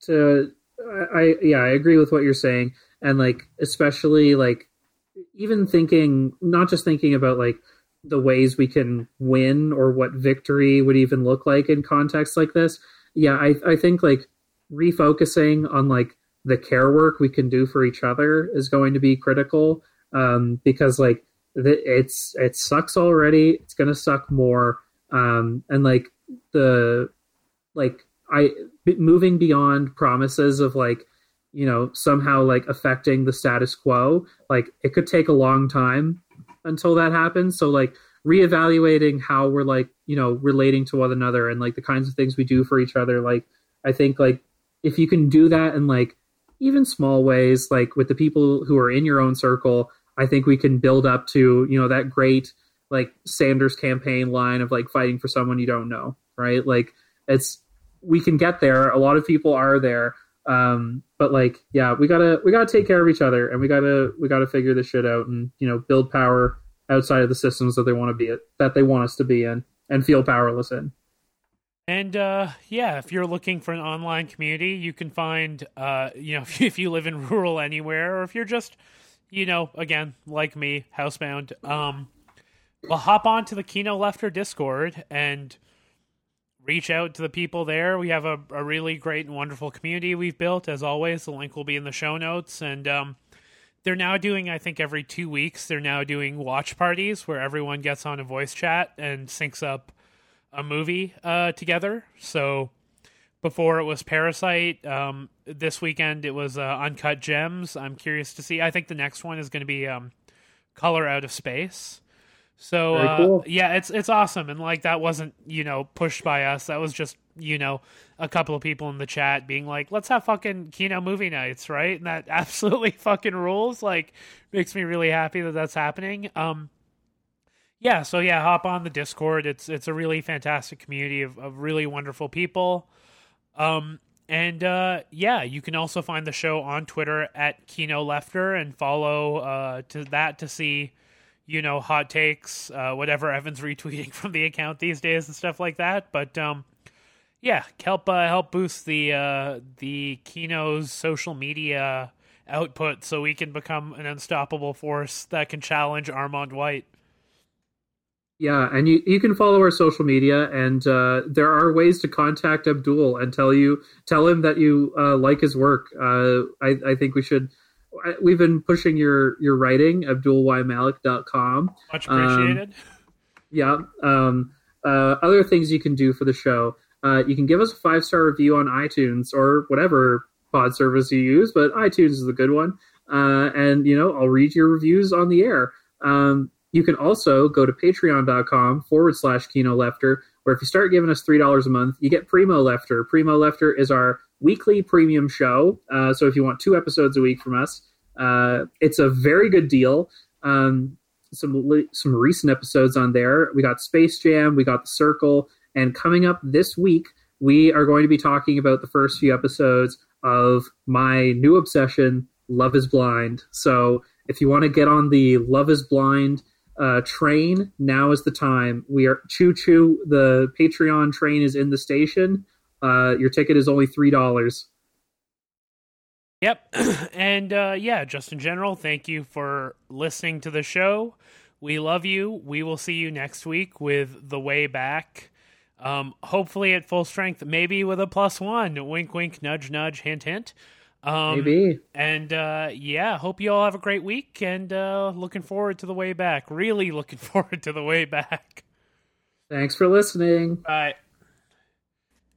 to I, I yeah I agree with what you're saying, and like especially like even thinking not just thinking about like the ways we can win or what victory would even look like in contexts like this. Yeah, I I think like refocusing on like the care work we can do for each other is going to be critical um, because like it's it sucks already. It's gonna suck more, um, and like the like I moving beyond promises of like you know somehow like affecting the status quo. Like it could take a long time until that happens. So like reevaluating how we're like you know relating to one another and like the kinds of things we do for each other. Like I think like if you can do that and like even small ways, like with the people who are in your own circle, I think we can build up to you know that great like Sanders campaign line of like fighting for someone you don't know, right? Like it's we can get there. A lot of people are there. Um, but like, yeah, we gotta we gotta take care of each other, and we gotta we gotta figure this shit out, and you know, build power outside of the systems that they want to be at, that they want us to be in, and feel powerless in.
And uh, yeah, if you're looking for an online community, you can find, uh, you know, if you live in rural anywhere, or if you're just, you know, again, like me, housebound, um, well, hop on to the Kino Lefter Discord and reach out to the people there. We have a, a really great and wonderful community we've built. As always, the link will be in the show notes. And um, they're now doing, I think, every two weeks, they're now doing watch parties where everyone gets on a voice chat and syncs up a movie uh, together. So before it was Parasite. Um, this weekend it was uh, Uncut Gems. I'm curious to see. I think the next one is going to be um, Color Out of Space. So uh, cool. yeah, it's it's awesome, and like that wasn't you know pushed by us. That was just you know a couple of people in the chat being like, "Let's have fucking Kino movie nights, right?" And that absolutely fucking rules. Like makes me really happy that that's happening. Um, yeah, so yeah, hop on the Discord. It's it's a really fantastic community of, of really wonderful people. Um, and uh, yeah, you can also find the show on Twitter at Kino Lefter and follow uh, to that to see you know, hot takes, uh, whatever Evan's retweeting from the account these days and stuff like that. But um, yeah, help uh, help boost the uh, the Kino's social media output so we can become an unstoppable force that can challenge armond White.
Yeah, and you, you can follow our social media, and uh, there are ways to contact Abdul and tell you tell him that you uh, like his work. Uh, I, I think we should we've been pushing your your writing abdulymalek.com
much appreciated. Um,
yeah um, uh, other things you can do for the show. Uh, you can give us a five star review on itunes or whatever pod service you use but itunes is a good one. Uh, and you know i'll read your reviews on the air. Um, you can also go to patreon.com forward slash kino lefter where if you start giving us $3 a month you get primo lefter primo lefter is our weekly premium show. Uh, so if you want two episodes a week from us, uh, it's a very good deal. Um, some some recent episodes on there. We got Space Jam, we got The Circle, and coming up this week, we are going to be talking about the first few episodes of my new obsession, Love Is Blind. So if you want to get on the Love Is Blind uh, train, now is the time. We are choo choo. The Patreon train is in the station. Uh, your ticket is only three dollars.
Yep, and uh, yeah, just in general, thank you for listening to the show. We love you. We will see you next week with The Way Back. Um, hopefully at full strength, maybe with a plus one. Wink, wink, nudge, nudge, hint, hint. Um,
Maybe.
And uh, yeah, hope you all have a great week and uh, looking forward to the way back. Really looking forward to the way back.
Thanks for listening.
Bye.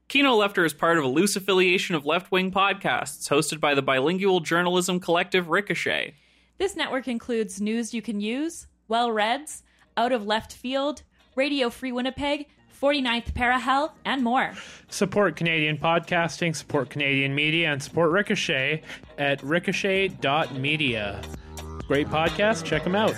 Kino Lefter is part of a loose affiliation of left wing podcasts hosted by the bilingual journalism collective Ricochet.
This network includes News You Can Use, Well Reds, Out of Left Field, Radio Free Winnipeg, 49th Parahell, and more.
Support Canadian podcasting, support Canadian media, and support Ricochet at ricochet.media. Great podcast. Check them out.